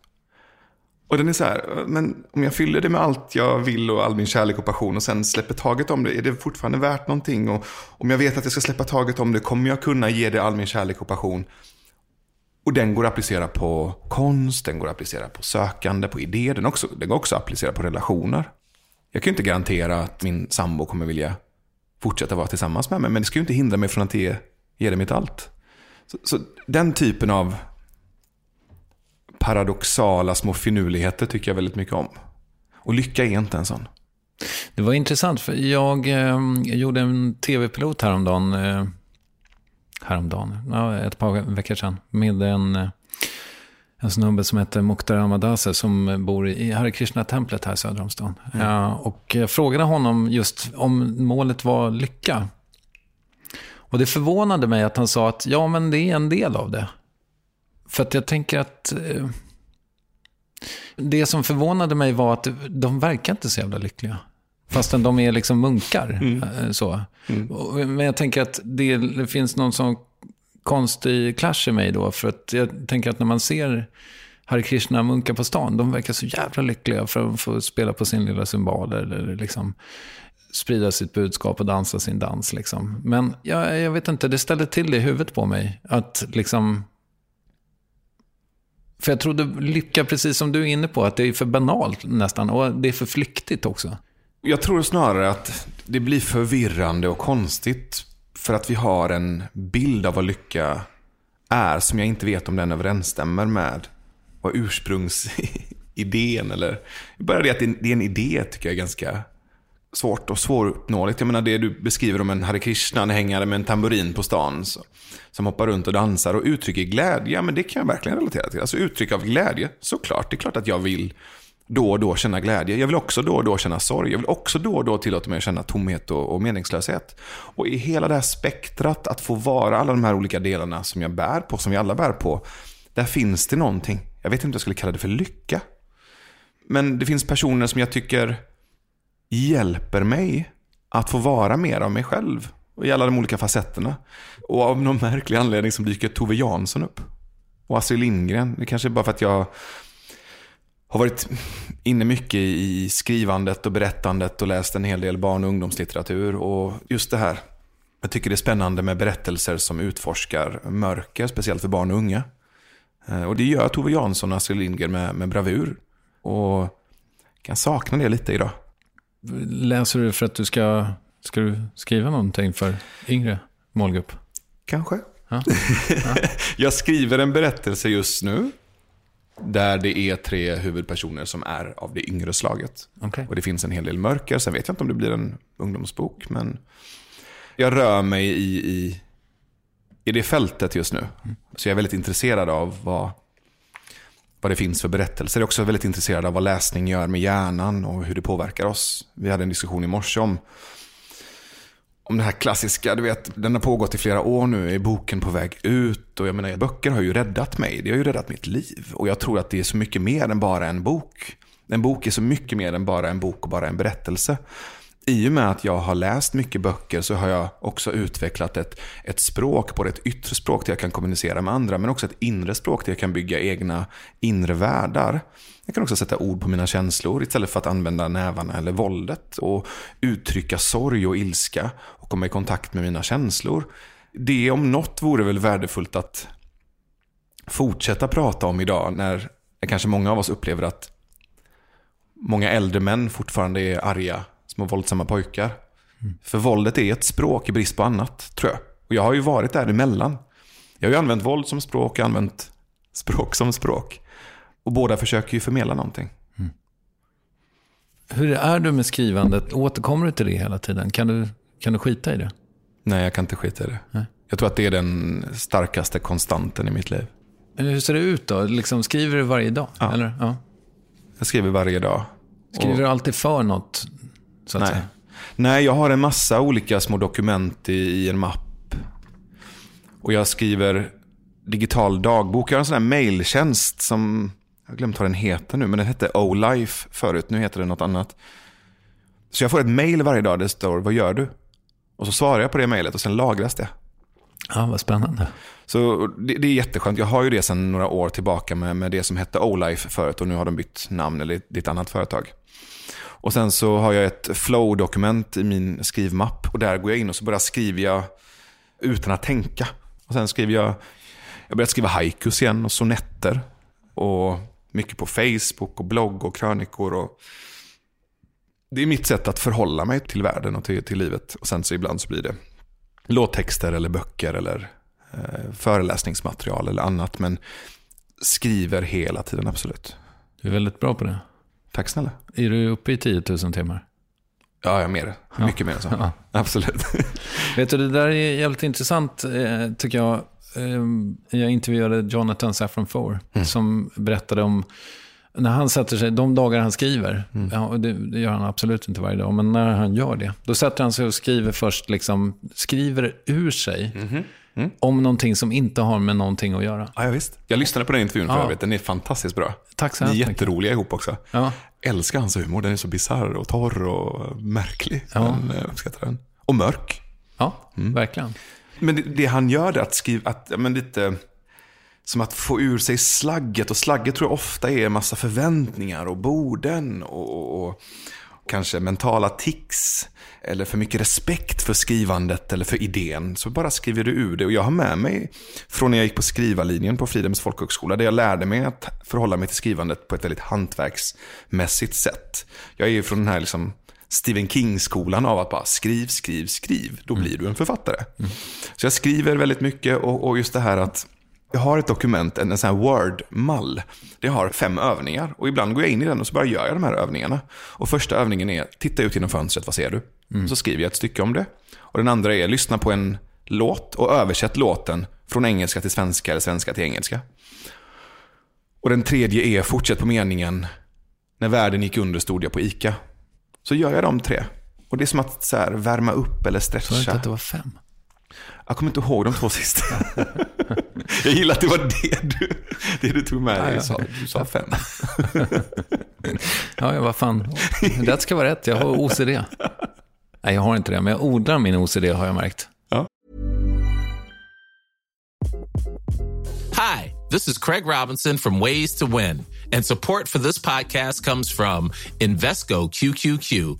Och den är så här, men om jag fyller det med allt jag vill och all min kärlek och passion och sen släpper taget om det, är det fortfarande värt någonting? Och om jag vet att jag ska släppa taget om det, kommer jag kunna ge det all min kärlek och passion? Och den går att applicera på konst, den går att applicera på sökande, på idéer, den, också, den går också att applicera på relationer. Jag kan ju inte garantera att min sambo kommer vilja fortsätta vara tillsammans med mig, men det ska ju inte hindra mig från att ge, ge det mitt allt. Så, så den typen av paradoxala små finurligheter tycker jag väldigt mycket om. Och lycka är inte en sån. Det var intressant, för jag eh, gjorde en tv-pilot häromdagen. Eh, häromdagen? Ja, ett par veckor sedan. Med en, eh, en snubbe som heter Mukhtar Ahmadase som bor i Hare Krishna-templet här söder om stan. Ja, och jag frågade honom just om målet var lycka. Och det förvånade mig att han sa att ja, men det är en del av det. För att jag tänker att eh, det som förvånade mig var att de verkar inte så jävla lyckliga. Fastän de är liksom munkar. eh, Så. Och- Men jag tänker att det, det finns någon sån konstig clash i mig då. För att jag tänker att när man ser Hare Krishna-munkar på stan, de verkar så jävla lyckliga för att få spela på sin lilla cymbal eller liksom sprida sitt budskap och dansa sin dans. Liksom. Men jag, jag vet inte, det ställde till det i huvudet på mig. Att liksom... För jag trodde lycka, precis som du är inne på, att det är för banalt nästan. Och det är för flyktigt också. Jag tror snarare att det blir förvirrande och konstigt för att vi har en bild av vad lycka är som jag inte vet om den överensstämmer med vad ursprungsidén eller... Bara det att det är en- idé tycker jag är ganska svårt och svåruppnåeligt. Jag menar det du beskriver om en Hare Krishna-anhängare med en tamburin på stan så, som hoppar runt och dansar och uttrycker glädje. Ja, men det kan jag verkligen relatera till. Alltså uttryck av glädje, såklart. Det är klart att jag vill då och då känna glädje. Jag vill också då och då känna sorg. Jag vill också då och då tillåta mig att känna tomhet och, och meningslöshet. Och i hela det här spektrat, att få vara alla de här olika delarna som jag bär på, som vi alla bär på. Där finns det någonting. Jag vet inte om jag skulle kalla det för lycka. Men det finns personer som jag tycker hjälper mig att få vara mer av mig själv. Och I alla de olika facetterna. Och av någon märklig anledning så dyker Tove Jansson upp. Och Astrid Lindgren. Det kanske är bara för att jag har varit inne mycket i skrivandet och berättandet och läst en hel del barn och ungdomslitteratur. Och just det här. Jag tycker det är spännande med berättelser som utforskar mörker, speciellt för barn och unga. Eh, Och det gör Tove Jansson och Astrid Lindgren med, med bravur. Och kan sakna det lite idag. Läser du för att du ska, ska du skriva någonting för yngre målgrupp? Kanske. Ja. jag skriver en berättelse just nu. Där det är tre huvudpersoner som är av det yngre slaget. Okej. Och det finns en hel del mörker. Sen vet jag inte om det blir en ungdomsbok. Men jag rör mig i, i i det fältet just nu. Mm. Så jag är väldigt intresserad av vad, vad det finns för berättelser. Jag är också väldigt intresserad av vad läsning gör med hjärnan och hur det påverkar oss. Vi hade en diskussion i morse om, om det här klassiska, du vet, den har pågått i flera år nu, är boken på väg ut? Och jag menar, böcker har ju räddat mig, det har ju räddat mitt liv. Och jag tror att det är så mycket mer än bara en bok. En bok är så mycket mer än bara en bok och bara en berättelse i och med att jag har läst mycket böcker så har jag också utvecklat ett, ett språk, både ett yttre språk där jag kan kommunicera med andra, men också ett inre språk där jag kan bygga egna inre världar. Jag kan också sätta ord på mina känslor istället för att använda nävarna eller våldet och uttrycka sorg och ilska och komma i kontakt med mina känslor. Det om något vore väl värdefullt att fortsätta prata om idag när kanske många av oss upplever att många äldre män fortfarande är arga små våldsamma pojkar. Mm. För våldet är ett språk i brist på annat, tror jag. Och jag har ju varit däremellan. Jag har ju använt våld som språk, har använt språk som språk. Och båda försöker ju förmedla någonting. Mm. Hur är du med skrivandet? Återkommer du till det hela tiden? Kan du, kan du skita i det? Nej, jag kan inte skita i det. Nej. Jag tror att det är den starkaste konstanten i mitt liv. Hur ser det ut då? Liksom, skriver du varje dag? Ja. Eller? ja. Jag skriver varje dag. Skriver och... du alltid för något? Så Nej. Säga. Nej, jag har en massa olika små dokument i, i, en mapp. Och jag skriver digital dagbok. Jag har en sån här mailtjänst som, jag har glömt vad den heter nu, men den hette O-Life förut. Nu heter den något annat. Så jag får ett mail varje dag där det står, vad gör du? Och så svarar jag på det mejlet och sen lagras det. Ja, vad spännande. Så det, det, är jätteskönt. Jag har ju det sedan några år tillbaka med, med det som hette O-Life förut och nu har de bytt namn eller ett annat företag. Och sen så har jag ett flow-dokument i min skrivmapp. Och där går jag in och så börjar skriva jag utan att tänka. Och sen skriver jag, jag börjar skriva haikus igen och sonetter. Och mycket på Facebook och blogg och krönikor. Och det är mitt sätt att förhålla mig till världen och till, till livet. Och sen så ibland så blir det låttexter eller böcker eller eh, föreläsningsmaterial eller annat. Men skriver hela tiden, absolut. Du är väldigt bra på det. Tack snälla. Är du uppe i 10 000 timmar? Ja, jag mer. Ja. Mycket mer än så. Ja. Absolut. Vet du, det där är jävligt intressant eh, tycker jag. Ehm, jag intervjuade Jonathan Safran Foer mm. som berättade om när han sätter sig, de dagar han skriver, mm. ja, det, det, gör han absolut inte varje dag, men när han gör det, då sätter han sig och skriver först, liksom, skriver ur sig. Mm. Mm. Om någonting som inte har med någonting att göra. Ja, visst. Jag lyssnade på den intervjun för ja. övrigt. Den är fantastiskt bra. Tack så Ni är jätteroliga ihop också. Ja. Älskar hans humor. Den är så bisarr och torr och märklig. Ja. Men jag uppskattar den. Och mörk. Ja, mm. verkligen. Men det, det, han gör är att skriva, att, men lite som att få ur sig slagget. Och slagget tror jag ofta är en massa förväntningar och borden och, och, och kanske mentala tics eller för mycket respekt för skrivandet eller för idén, så bara skriver du ur det. Och jag har med mig från när jag gick på skrivarlinjen på Fridhems folkhögskola, där jag lärde mig att förhålla mig till skrivandet på ett väldigt hantverksmässigt sätt. Jag är ju från den här liksom Stephen King-skolan av att bara skriv, skriv, skriv. Då blir du en författare. Mm. Så jag skriver väldigt mycket och, och just det här att jag har ett dokument, en, en sån här Word-mall. Det har fem övningar och ibland går jag in i den och så bara gör jag de här övningarna. Och första övningen är, titta ut genom fönstret, vad ser du? Mm. Så skriver jag ett stycke om det. Och den andra är, lyssna på en låt och översätt låten från engelska till svenska eller svenska till engelska. Och den tredje är, fortsätt på meningen, när världen gick under stod jag på ICA. Så gör jag de tre. Och det är som att så här, värma upp eller stretcha. Du inte att det var fem? Jag kommer inte ihåg de två sista. jag gillar att det var det du, det du tog med dig. Ja, du sa fem. ja, vad fan. Rätt ska vara rätt. Jag har OCD. Nej, jag har inte det, men jag odlar min OCD har jag märkt. Ja. Hi, this is Craig Robinson from Ways to Win. And support for this podcast comes from Invesco QQQ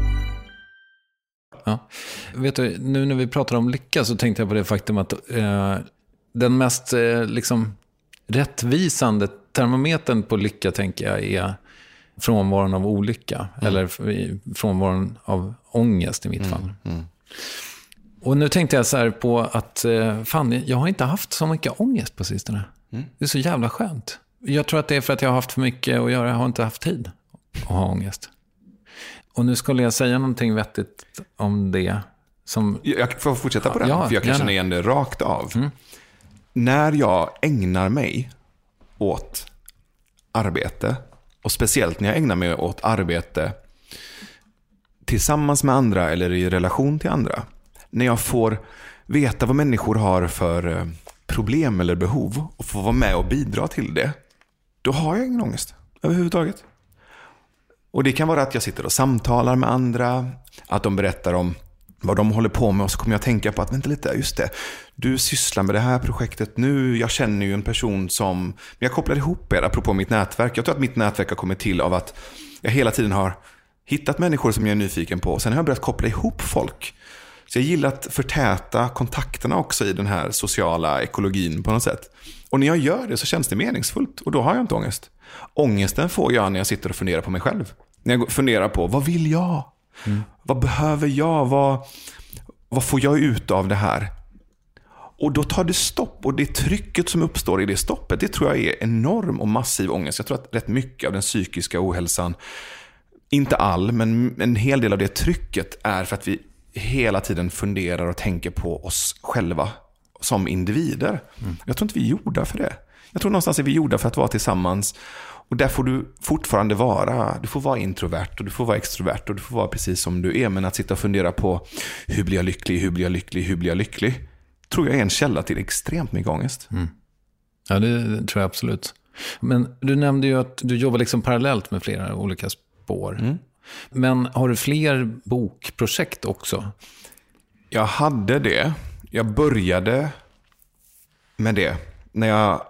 Ja. Vet du, nu när vi pratar om lycka så tänkte jag på det faktum att eh, den mest eh, liksom, rättvisande termometern på lycka tänker jag är frånvaron av olycka. Mm. Eller frånvaron av ångest i mitt fall. Mm. Mm. Och nu tänkte jag så här på att, eh, fan, jag har inte haft så mycket ångest på sistone. Mm. Det är så jävla skönt. Jag tror att det är för att jag har haft för mycket att göra. Jag har inte haft tid att ha ångest. Och nu skulle jag säga någonting vettigt om det. Som... Jag får fortsätta på det, ja, för jag kan känna igen det rakt av. Mm. När jag ägnar mig åt arbete, och speciellt när jag ägnar mig åt arbete tillsammans med andra eller i relation till andra, när jag får veta vad människor har för eh, problem eller behov och får vara med och bidra till det, då har jag ingen ångest överhuvudtaget. Och Det kan vara att jag sitter och samtalar med andra, att de berättar om vad de håller på med och så kommer jag att tänka på att, vänta lite, just det, du sysslar med det här projektet nu, jag känner ju en person som, men jag kopplar ihop er apropå mitt nätverk. Jag tror att mitt nätverk har kommit till av att jag hela tiden har hittat människor som jag är nyfiken på. Sen har jag börjat koppla ihop folk så jag gillar att förtäta kontakterna också i den här sociala ekologin på något sätt. Och när jag gör det så känns det meningsfullt och då har jag inte ångest. Ångesten får jag när jag sitter och funderar på mig själv. När jag funderar på, vad vill jag? Mm. Vad behöver jag? Vad, vad får jag ut av det här? Och då tar det stopp och det trycket som uppstår i det stoppet, det tror jag är enorm och massiv ångest. Jag tror att rätt mycket av den psykiska ohälsan, inte all, men en hel del av det trycket är för att vi hela tiden funderar och tänker på oss själva som individer. Mm. Jag tror inte vi är gjorda för det. Jag tror någonstans är vi gjorda för att vara tillsammans. Och där får du fortfarande vara. Du får vara introvert och du får vara extrovert och du får vara precis som du är. Men att sitta och fundera på hur blir jag lycklig, hur blir jag lycklig, hur blir jag lycklig? Tror jag är en källa till extremt mycket ångest. Mm. Ja, det tror jag absolut. Men du nämnde ju att du jobbar liksom parallellt med flera olika spår. Mm. Men har du fler bokprojekt också? Jag hade det. Jag började med det när jag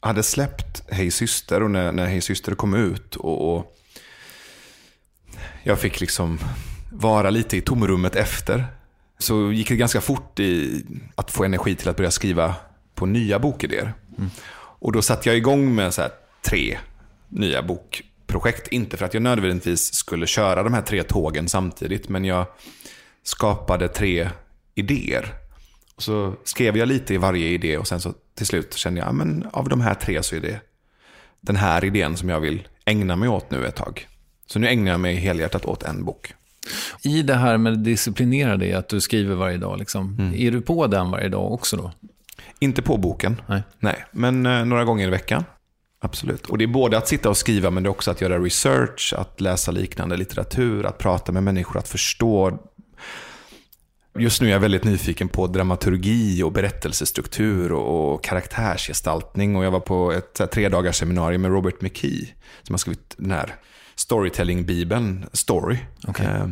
hade släppt Hej syster och när, när Hej syster kom ut. Och, och, jag fick liksom vara lite i tomrummet efter. Så gick det ganska fort i att få energi till att börja skriva på nya bokidéer. Mm. Och då satte jag igång med så tre nya bok, projekt. Inte för att jag nödvändigtvis skulle köra de här tre tågen samtidigt, men jag skapade tre idéer. Och så skrev jag lite i varje idé och sen så till slut kände jag, men av de här tre så är det den här idén som jag vill ägna mig åt nu ett tag. Så nu ägnar jag mig helhjärtat åt en bok. I det här med disciplinera dig, att du skriver varje dag, liksom, mm. är du på den varje dag också då? Inte på boken, nej. nej men eh, några gånger i veckan. Absolut. Och det är både att sitta och skriva, men det är också att göra research, att läsa liknande litteratur, att prata med människor, att förstå. Just nu är jag väldigt nyfiken på dramaturgi och berättelsestruktur och karaktärsgestaltning. Och jag var på ett tre dagars seminarium med Robert McKee, som har skrivit den här storytelling-bibeln, Story. Okay. Eh,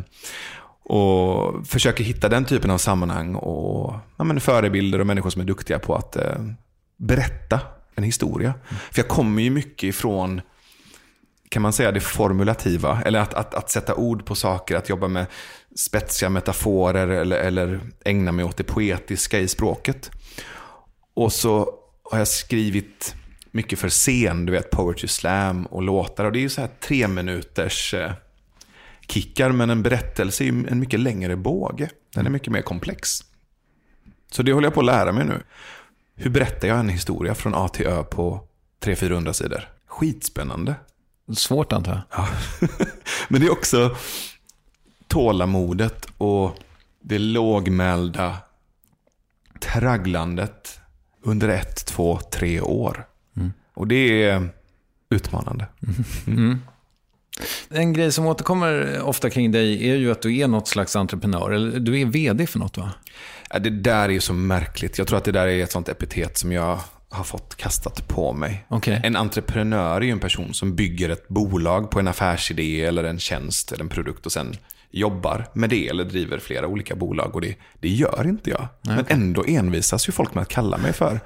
och försöker hitta den typen av sammanhang och ja, men förebilder och människor som är duktiga på att eh, berätta en historia. Mm. För jag kommer ju mycket ifrån, kan man säga det formulativa, eller att, att, att sätta ord på saker, att jobba med spetsiga metaforer eller, eller ägna mig åt det poetiska i språket. Och så har jag skrivit mycket för scen, du vet poetry slam och låtar. Och det är ju så här tre minuters eh, kickar, men en berättelse är ju en mycket längre båge. Den är mycket mer komplex. Så det håller jag på att lära mig nu. hur berättar jag en historia från A till Ö på 300-400 sidor? Skitspännande. Svårt antar jag. Ja. Men det är också tålamodet och det lågmälda tragglandet under ett, två, tre år. Mm. Och det är utmanande. Mm. En grej som återkommer ofta kring dig är ju att du är något slags entreprenör. Eller du är vd för något va? Ja, det där är ju så märkligt. Jag tror att det där är ett sånt epitet som jag har fått kastat på mig. Okay. En entreprenör är ju en person som bygger ett bolag på en affärsidé eller en tjänst eller en produkt och sen jobbar med det eller driver flera olika bolag. Och det, det gör inte jag. Nej, Men ändå envisas ju folk med att kalla mig för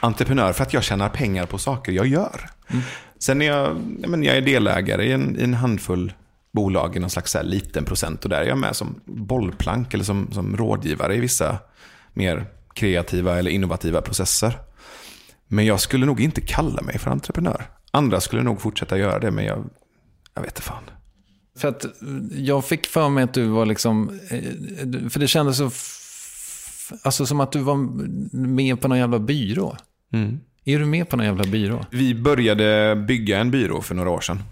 entreprenör för att jag tjänar pengar på saker jag gör. Mm. Sen är jag, men jag är delägare i en, i en handfull bolag i någon slags liten procent och där är jag med som bollplank eller som, som rådgivare i vissa mer kreativa eller innovativa processer. Men jag skulle nog inte kalla mig för entreprenör. Andra skulle nog fortsätta göra det, men jag, jag vet inte fan. För att jag fick för mig att du var liksom, eh, för det kändes så, alltså som att du var med på någon jävla byrå. Mm. Är du med på någon jävla byrå? Vi började bygga en byrå för några år sedan.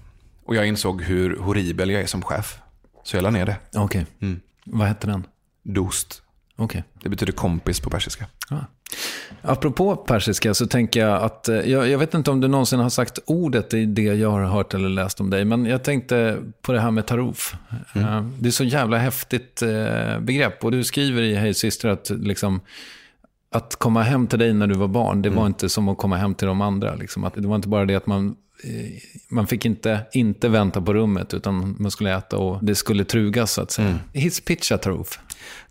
Och jag insåg hur horribel jag är som chef. Så jag la ner det. Okej. Okay. Mm. Vad hette den? Dost. Okay. Det betyder kompis på persiska. Ah. Apropå persiska så tänker jag att, eh, jag, jag, vet inte om du någonsin har sagt ordet i det jag har hört eller läst om dig, men jag tänkte på det här med taruf. Mm. Eh, det är så jävla häftigt eh, begrepp och du skriver i Hej syster att liksom, att komma hem till dig när du var barn, det var mm. inte som att komma hem till de andra. Liksom. Att det var inte bara det att man man fick inte, inte vänta på rummet, utan man skulle äta och det skulle trugas så att säga. Mm. Hisspitcha taruf.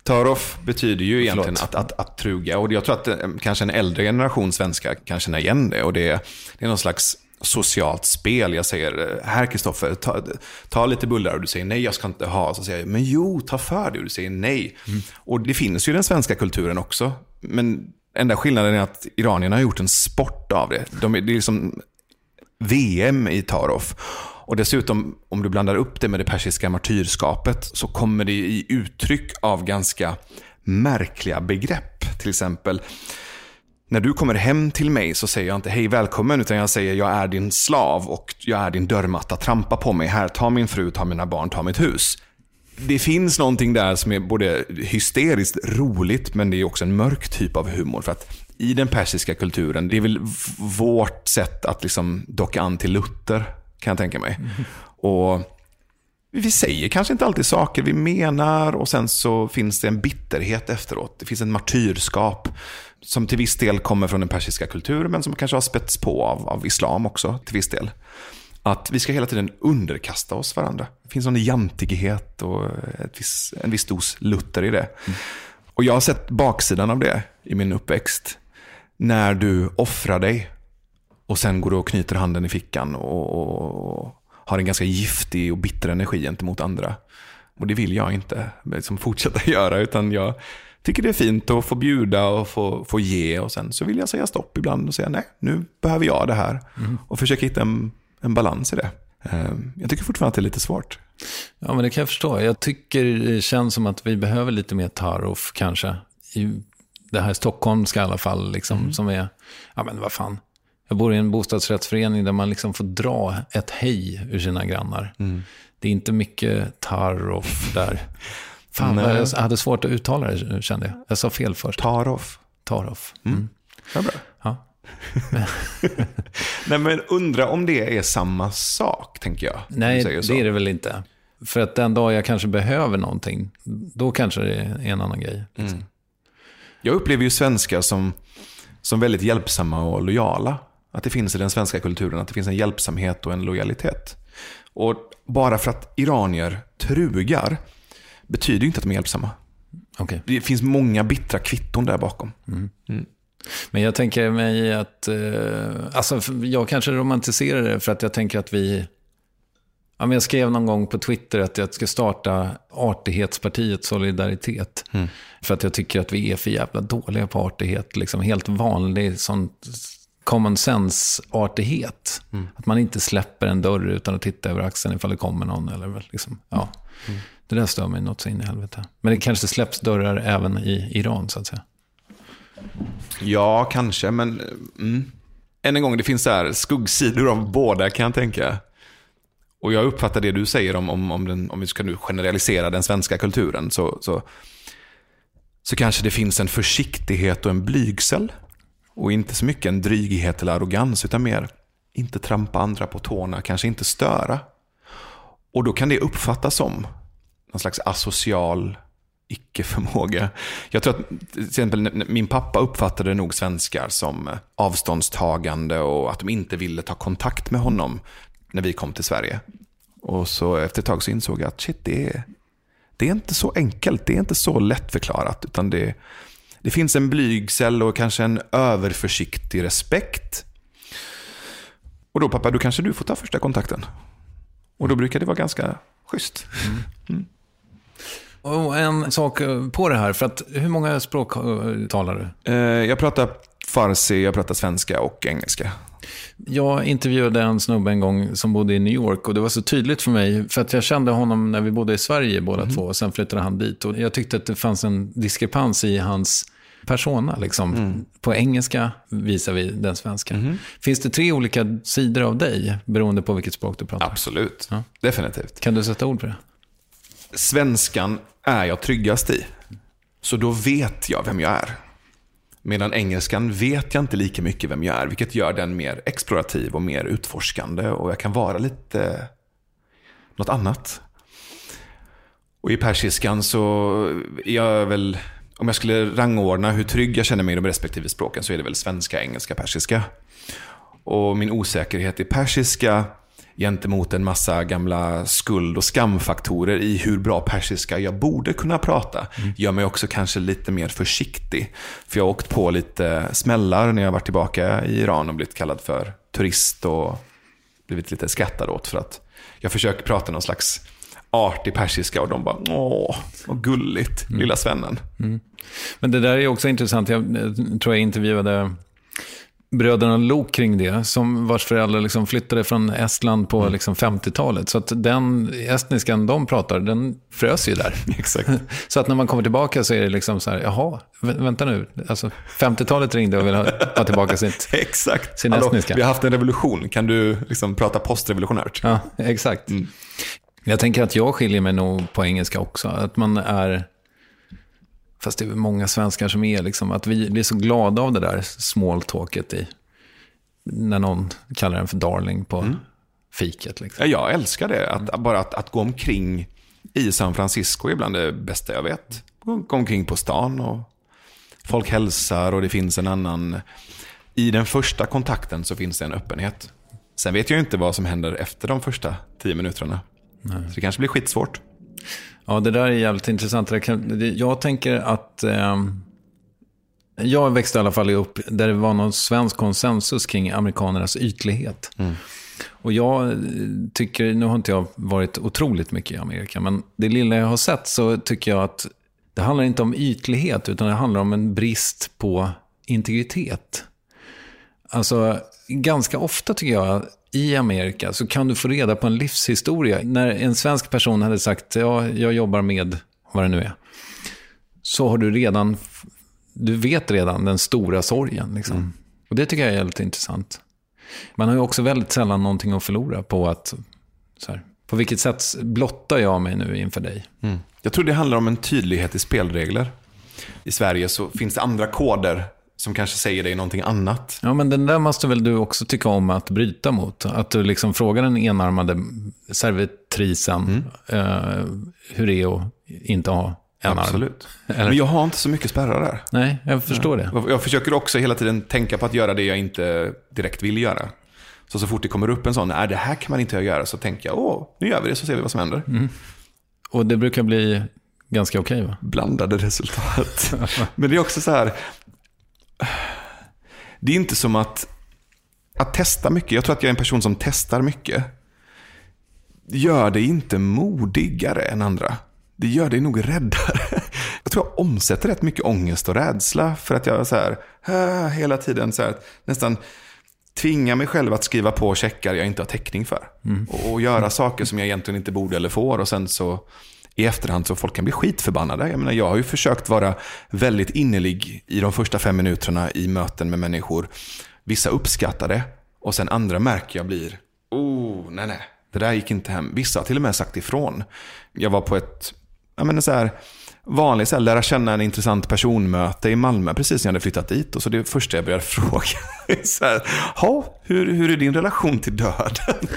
Tarof betyder ju egentligen att, att, att truga. Och jag tror att eh, kanske en äldre generation svenskar kan känna igen det. Och det är, det är någon slags socialt spel. Jag säger, eh, här Kristoffer, ta, ta, lite bullar och du säger nej, jag ska inte ha. Så säger jag, men jo, ta för det och du säger nej. Mm. Och det finns ju i den svenska kulturen också. Men enda skillnaden är att iranierna har gjort en sport av det. De, det är liksom VM i Tarof. Och dessutom, om du blandar upp det med det persiska martyrskapet, så kommer det i uttryck av ganska märkliga begrepp. Till exempel, när du kommer hem till mig så säger jag inte hej välkommen, utan jag säger jag är din slav och jag är din dörrmatta. Trampa på mig här, ta min fru, ta mina barn, ta mitt hus. Det finns någonting där som är både hysteriskt roligt, men det är också en mörk typ av humor. För att i den persiska kulturen, det är väl vårt sätt att liksom docka an till Luther kan jag tänka mig. Mm. Och vi säger kanske inte alltid saker vi menar och sen så finns det en bitterhet efteråt. Det finns en martyrskap som till viss del kommer från den persiska kulturen men som kanske har spets på av, av islam också till viss del. Att vi ska hela tiden underkasta oss varandra. Det finns en jantighet och viss, en viss dos Luther i det. Mm. Och jag har sett baksidan av det i min uppväxt. När du offrar dig och sen går du och knyter handen i fickan och, och har en ganska giftig och bitter energi gentemot andra. Och det vill jag inte liksom fortsätta göra, utan jag tycker det är fint att få bjuda och få, få ge och sen så vill jag säga stopp ibland och säga nej, nu behöver jag det här. Mm. Och försöka hitta en, en balans i det. Ehm, jag tycker fortfarande att det är lite svårt. Ja, men det kan jag förstå. Jag tycker det känns som att vi behöver lite mer tarof kanske. I det här stockholmska i alla fall, liksom, mm. som är, ja men vad fan, jag bor i en bostadsrättsförening där man liksom får dra ett hej ur sina grannar. Mm. Det är inte mycket tarof där. Fan, Nej. jag hade svårt att uttala det kände jag. Jag sa fel först. Tarof. Tarof. Mm. Mm. Ja, bra. Ja. Nej, men undra om det är samma sak, tänker jag. Nej, det är det väl inte. För att den dag jag kanske behöver någonting, då kanske det är en annan grej. Liksom. Mm. Jag upplever ju svenskar som, som väldigt hjälpsamma och lojala. Att det finns i den svenska kulturen, att det finns en hjälpsamhet och en lojalitet. Och bara för att iranier trugar betyder inte att de är hjälpsamma. Okay. Det finns många bittra kvitton där bakom. Mm. Mm. Men jag tänker mig att, eh, alltså jag kanske romantiserar det för att jag tänker att vi, ja, men jag skrev någon gång på Twitter att jag ska starta Artighetspartiet Solidaritet. Mm. För att jag tycker att vi är för jävla dåliga på artighet, liksom helt vanlig sånt common sense-artighet. Mm. Att man inte släpper en dörr utan att titta över axeln ifall det kommer någon. Eller liksom, ja. Mm. Det där stör mig något så in i helvete. Men det kanske släpps dörrar även i Iran, så att säga. Ja, kanske, men mm. än en gång, det finns så här skuggsidor av båda kan jag tänka. Och jag uppfattar det du säger om, om, om, den, om vi ska nu generalisera den svenska kulturen, så, så, så kanske det finns en försiktighet och en blygsel. Och inte så mycket en dryghet eller arrogans, utan mer inte trampa andra på tårna, kanske inte störa. Och då kan det uppfattas som någon slags asocial icke-förmåga. Jag tror att till exempel min pappa uppfattade nog svenskar som eh, avståndstagande och att de inte ville ta kontakt med honom när vi kom till Sverige. Och så efter ett tag så insåg jag att shit, det är, det är inte så enkelt. Det är inte så lättförklarat. Utan det, det finns en blygsel och kanske en överförsiktig respekt. Och då pappa, då kanske du får ta första kontakten. Och då brukar det vara ganska schysst. Mm. Och en sak på det här, för att hur många språk eh, talar du? Eh, jag pratar farsi, jag pratar svenska och engelska. Jag intervjuade en snubbe en gång som bodde i New York och det var så tydligt för mig, för att jag kände honom när vi bodde i Sverige båda mm. två och sen flyttade han dit. Och jag tyckte att det fanns en diskrepans i hans persona, liksom. Mm. På engelska visar vi den svenska. Mm. Finns det tre olika sidor av dig, beroende på vilket språk du pratar? Absolut, ja. definitivt. Kan du sätta ord på det? Svenskan är jag tryggast i. Så då vet jag vem jag är. Medan engelskan vet jag inte lika mycket vem jag är, vilket gör den mer explorativ och mer utforskande. Och jag kan vara lite något annat. Och i persiskan så är jag väl, om jag skulle rangordna hur trygg jag känner mig i de respektive språken så är det väl svenska, engelska, persiska. Och min osäkerhet i persiska gentemot en massa gamla skuld och skamfaktorer i hur bra persiska jag borde kunna prata, mm. gör mig också kanske lite mer försiktig. För jag har åkt på lite smällar när jag varit tillbaka i Iran och blivit kallad för turist och blivit lite skrattad åt för att jag försöker prata någon slags artig persiska och de bara åh, vad gulligt, mm. lilla svennen. Mm. Men det där är också intressant. Jag tror jag intervjuade bröderna Lok kring det, som vars föräldrar liksom flyttade från Estland på mm. liksom 50-talet. Så att den estniskan de pratar, den frös ju där. Exakt. Så att när man kommer tillbaka så är det liksom så här, jaha, vänta nu, alltså 50-talet ringde och ville ha, ha tillbaka sitt, exakt. sin Hallå, estniska. Vi har haft en revolution, kan du liksom prata postrevolutionärt? Ja, exakt. Mm. Jag tänker att jag skiljer mig nog på engelska också. Att man är Fast det är många svenskar som är liksom, att vi blir så glada av det där small talket i, när någon kallar en för darling på mm. fiket. Liksom. Jag älskar det, att, bara att, att gå omkring i San Francisco är bland det bästa jag vet. Gå omkring på stan och folk hälsar och det finns en annan... I den första kontakten så finns det en öppenhet. Sen vet jag inte vad som händer efter de första tio minuterna. Nej. Så det kanske blir skitsvårt. Ja, det där är jävligt intressant. Jag tänker att... Eh, jag växte i alla fall upp där det var någon svensk konsensus kring amerikanernas ytlighet. Mm. Och jag tycker, nu har inte jag varit otroligt mycket i Amerika, men det lilla jag har sett så tycker jag att det handlar inte om ytlighet, utan det handlar om en brist på integritet. Alltså, ganska ofta tycker jag i Amerika så kan du få reda på en livshistoria. När en svensk person hade sagt, ja, jag jobbar med vad det nu är. Så har du redan, du vet redan den stora sorgen. Liksom. Mm. Och det tycker jag är väldigt intressant. Man har ju också väldigt sällan någonting att förlora på att, så här, på vilket sätt blottar jag mig nu inför dig? Mm. Jag tror det handlar om en tydlighet i spelregler. I Sverige så finns det andra koder som kanske säger dig någonting annat. Ja, men den där måste väl du också tycka om att bryta mot? Att du liksom frågar den enarmade servitrisen mm. eh, hur det är att inte ha en Absolut. arm. Eller? Men jag har inte så mycket spärrar där. Nej, jag förstår ja. det. Jag försöker också hela tiden tänka på att göra det jag inte direkt vill göra. Så så fort det kommer upp en sån, nej det här kan man inte göra, så tänker jag, åh, nu gör vi det så ser vi vad som händer. Mm. Och det brukar bli ganska okej okay, va? Blandade resultat. Men det är också så här, det är inte som att, att testa mycket. Jag tror att jag är en person som testar mycket. Gör det inte modigare än andra. Det gör dig nog räddare. Jag tror jag omsätter rätt mycket ångest och rädsla för att jag så här, hela tiden så här, nästan tvingar mig själv att skriva på checkar jag inte har täckning för. Mm. Och, och, göra saker som jag egentligen inte borde eller får. Och sen så i efterhand så folk kan bli skitförbannade. Jag menar, jag har ju försökt vara väldigt innerlig i de första fem minuterna i möten med människor. Vissa uppskattar det och sen andra märker jag blir, oh, nej, nej, det där gick inte hem. Vissa har till och med sagt ifrån. Jag var på ett, jag menar så här, vanligt så här, lära känna en intressant personmöte i Malmö precis när jag hade flyttat dit. Och så det första jag började fråga så här, hur, hur är din relation till döden?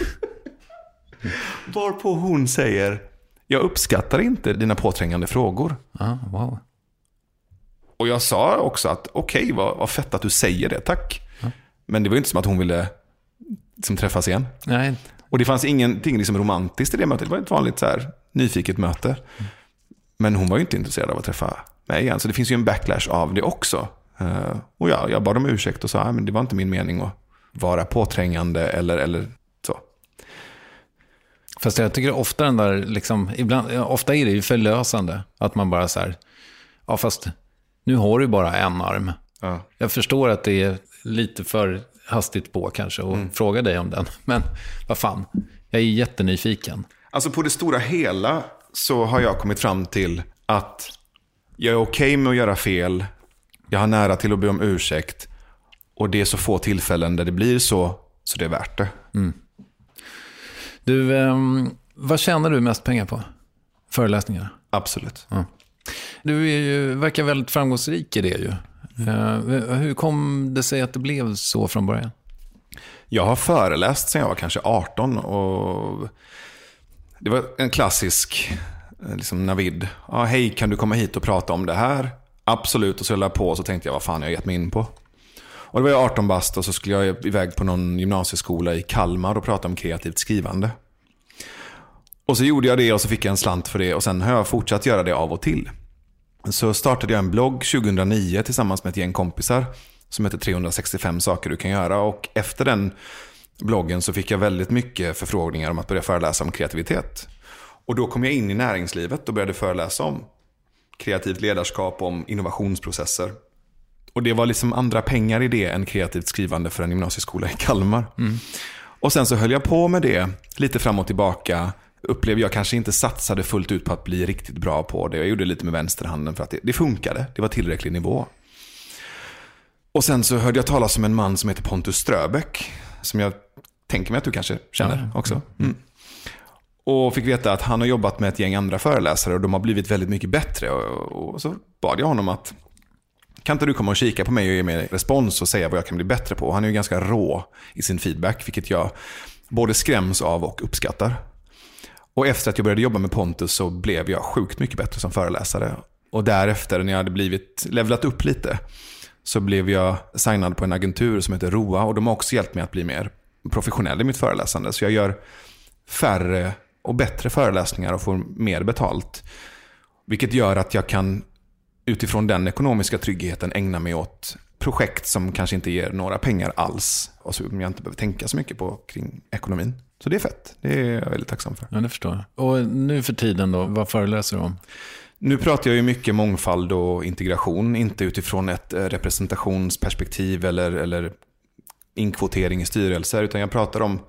Varpå hon säger, jag uppskattar inte dina påträngande frågor. Ah, wow. Och jag sa också att okej, okay, vad, vad fett att du säger det, tack. Ah. Men det var inte som att hon ville liksom, träffas igen. Nej. Och det fanns ingenting liksom, romantiskt i det mötet. Det var ett vanligt så här, nyfiket möte. Mm. Men hon var ju inte intresserad av att träffa mig igen. Så det finns ju en backlash av det också. Uh, och ja, jag bad om ursäkt och sa att det var inte min mening att vara påträngande eller, eller. Fast jag tycker ofta den där, liksom, ibland, ofta är det ju förlösande. Att man bara så här, ja fast nu har du bara en arm. Ja. Jag förstår att det är lite för hastigt på kanske och mm. fråga dig om den. Men vad fan, jag är jättenyfiken. Alltså på det stora hela så har jag kommit fram till att jag är okej okay med att göra fel. Jag har nära till att be om ursäkt. Och det är så få tillfällen där det blir så, så det är värt det. Mm. Du, eh, vad tjänar du mest pengar på? Föreläsningar? Absolut. Ja. Du ju, verkar väldigt framgångsrik i det ju. Eh, hur kom det sig att det blev så från början? Jag har föreläst sedan jag var kanske 18 och det var en klassisk eh, liksom Navid. Ja, Hej, kan du komma hit och prata om det här? Absolut, och så höll jag på och så tänkte jag vad fan jag gett mig in på. Och det var jag 18 bast och så skulle jag iväg på någon gymnasieskola i Kalmar och prata om kreativt skrivande. Och så gjorde jag det och så fick jag en slant för det och sen har jag fortsatt göra det av och till. Så startade jag en blogg 2009 tillsammans med ett gäng kompisar som heter 365 saker du kan göra och efter den bloggen så fick jag väldigt mycket förfrågningar om att börja föreläsa om kreativitet. Och då kom jag in i näringslivet och började föreläsa om kreativt ledarskap, om innovationsprocesser. Och det var liksom andra pengar i det än kreativt skrivande för en gymnasieskola i Kalmar. Mm. Och sen så höll jag på med det lite fram och tillbaka. Upplevde jag kanske inte satsade fullt ut på att bli riktigt bra på det. Jag gjorde lite med vänsterhanden för att det, det funkade. Det var tillräcklig nivå. Och sen så hörde jag talas om en man som heter Pontus Ströbeck. Som jag tänker mig att du kanske känner också. Mm. Och fick veta att han har jobbat med ett gäng andra föreläsare och de har blivit väldigt mycket bättre. Och, så bad jag honom att kan inte du komma och kika på mig och ge mig respons och säga vad jag kan bli bättre på? Han är ju ganska rå i sin feedback, vilket jag både skräms av och uppskattar. Och efter att jag började jobba med Pontus så blev jag sjukt mycket bättre som föreläsare. Och därefter, när jag hade blivit levlat upp lite, så blev jag signad på en agentur som heter ROA och de har också hjälpt mig att bli mer professionell i mitt föreläsande. Så jag gör färre och bättre föreläsningar och får mer betalt. Vilket gör att jag kan utifrån den ekonomiska tryggheten ägna mig åt projekt som kanske inte ger några pengar alls. Och som jag inte behöver tänka så mycket på kring ekonomin. Så det är fett. Det är jag väldigt tacksam för. Ja, det förstår jag. Och nu för tiden då, vad föreläser du om? Nu pratar jag ju mycket mångfald och integration, inte utifrån ett eh, representationsperspektiv eller, eller inkvotering i styrelser, utan jag pratar om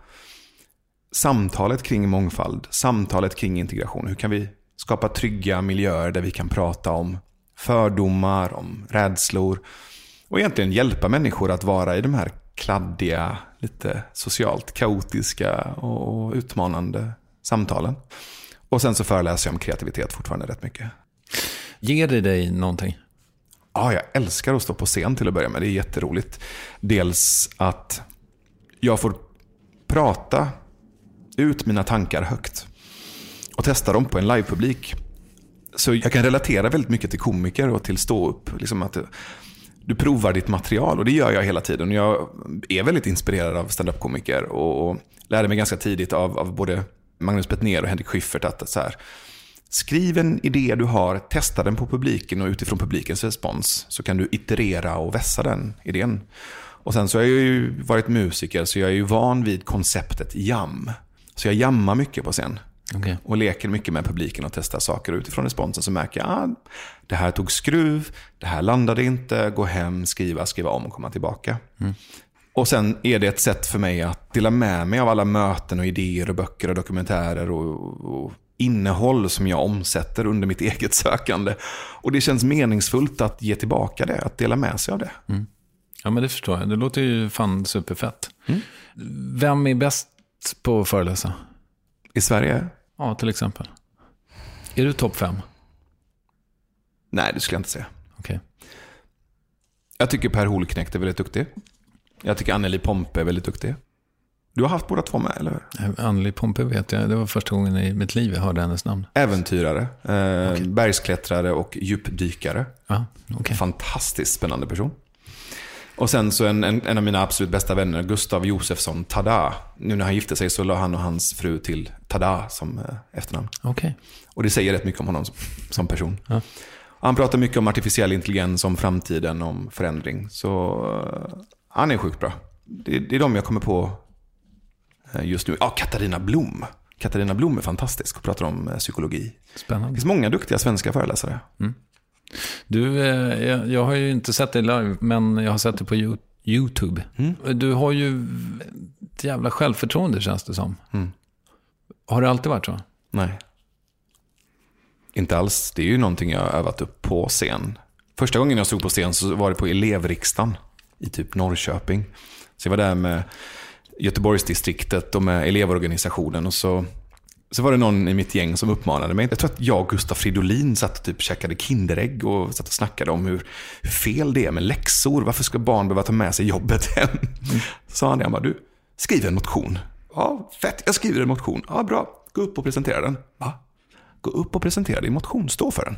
samtalet kring mångfald, samtalet kring integration. Hur kan vi skapa trygga miljöer där vi kan prata om fördomar, om rädslor och egentligen hjälpa människor att vara i de här kladdiga, lite socialt kaotiska och utmanande samtalen. Och sen så föreläser jag om kreativitet fortfarande rätt mycket. Ger det dig någonting? Ja, jag älskar att stå på scen till att börja med. Det är jätteroligt. Dels att jag får prata ut mina tankar högt. Och testa dem på en livepublik. Så jag kan relatera väldigt mycket till komiker och till ståupp. Liksom att du provar ditt material och det gör jag hela tiden. Jag är väldigt inspirerad av standup-komiker och, och lärde mig ganska tidigt av, av både Magnus Petner och Henrik Schyffert att så här, skriv en idé du har, testa den på publiken och utifrån publikens respons så kan du iterera och vässa den idén. Och sen så har jag ju varit musiker så jag är ju van vid konceptet jam. Så jag jammar mycket på scen. Okay. Och leker mycket med publiken och testar saker. Och utifrån responsen så märker jag att ah, det här tog skruv, det här landade inte, gå hem, skriva, skriva om och komma tillbaka. Mm. Och sen är det ett sätt för mig att dela med mig av alla möten och idéer och böcker och dokumentärer och, och innehåll som jag omsätter under mitt eget sökande. Och det känns meningsfullt att ge tillbaka det, att dela med sig av det. Ja, men det förstår jag. Det låter ju fan superfett. Mm. Vem är bäst på att föreläsa? I Sverige? Ja, till exempel. Är du topp fem? Nej, det skulle jag inte säga. Okej. Jag tycker Per Holknekt är väldigt duktig. Jag tycker Anneli Pompe är väldigt duktig. Du har haft båda två med, eller hur? Anneli Pompe vet jag. Det var första gången i mitt liv jag hörde hennes namn. Äventyrare, eh, bergsklättrare och djupdykare. Ja, okej. Fantastiskt spännande person. Och sen så en, en, en av mina absolut bästa vänner, Gustav Josefsson Tada. Nu när han gifte sig så la han och hans fru till Tada som eh, efternamn. Okej. Och det säger rätt mycket om honom som, som person. Ja. Han pratar mycket om artificiell intelligens, om framtiden, om förändring. Så eh, han är sjukt bra. Det, det är de jag kommer på eh, just nu. Ja, Katarina Blom. Katarina Blom är fantastisk och pratar om psykologi. Det Spännande. finns många duktiga svenska föreläsare. Du, eh, jag, jag har ju inte sett dig live, men jag har sett det på Yo- YouTube. Du har ju ett jävla självförtroende känns det som. Mm. Har det alltid varit så? Nej. Inte alls. Det är ju någonting jag har övat upp på scen. Första gången jag stod på scen så var det på elevriksdagen i typ Norrköping. Så jag var där med Göteborgsdistriktet och med elevorganisationen och så, så var det någon i mitt gäng som uppmanade mig. Jag tror att jag och Gustaf Fridolin satt och typ käkade Kinderägg och satt och snackade om hur, hur fel det är med läxor. Varför ska barn behöva ta med sig jobbet hem? Så sa han det, han bara, du, skriv en motion. Ja, fett, jag skriver en motion. Ja, bra, gå upp och presentera den. Va? Gå upp och presentera din motion, stå för den.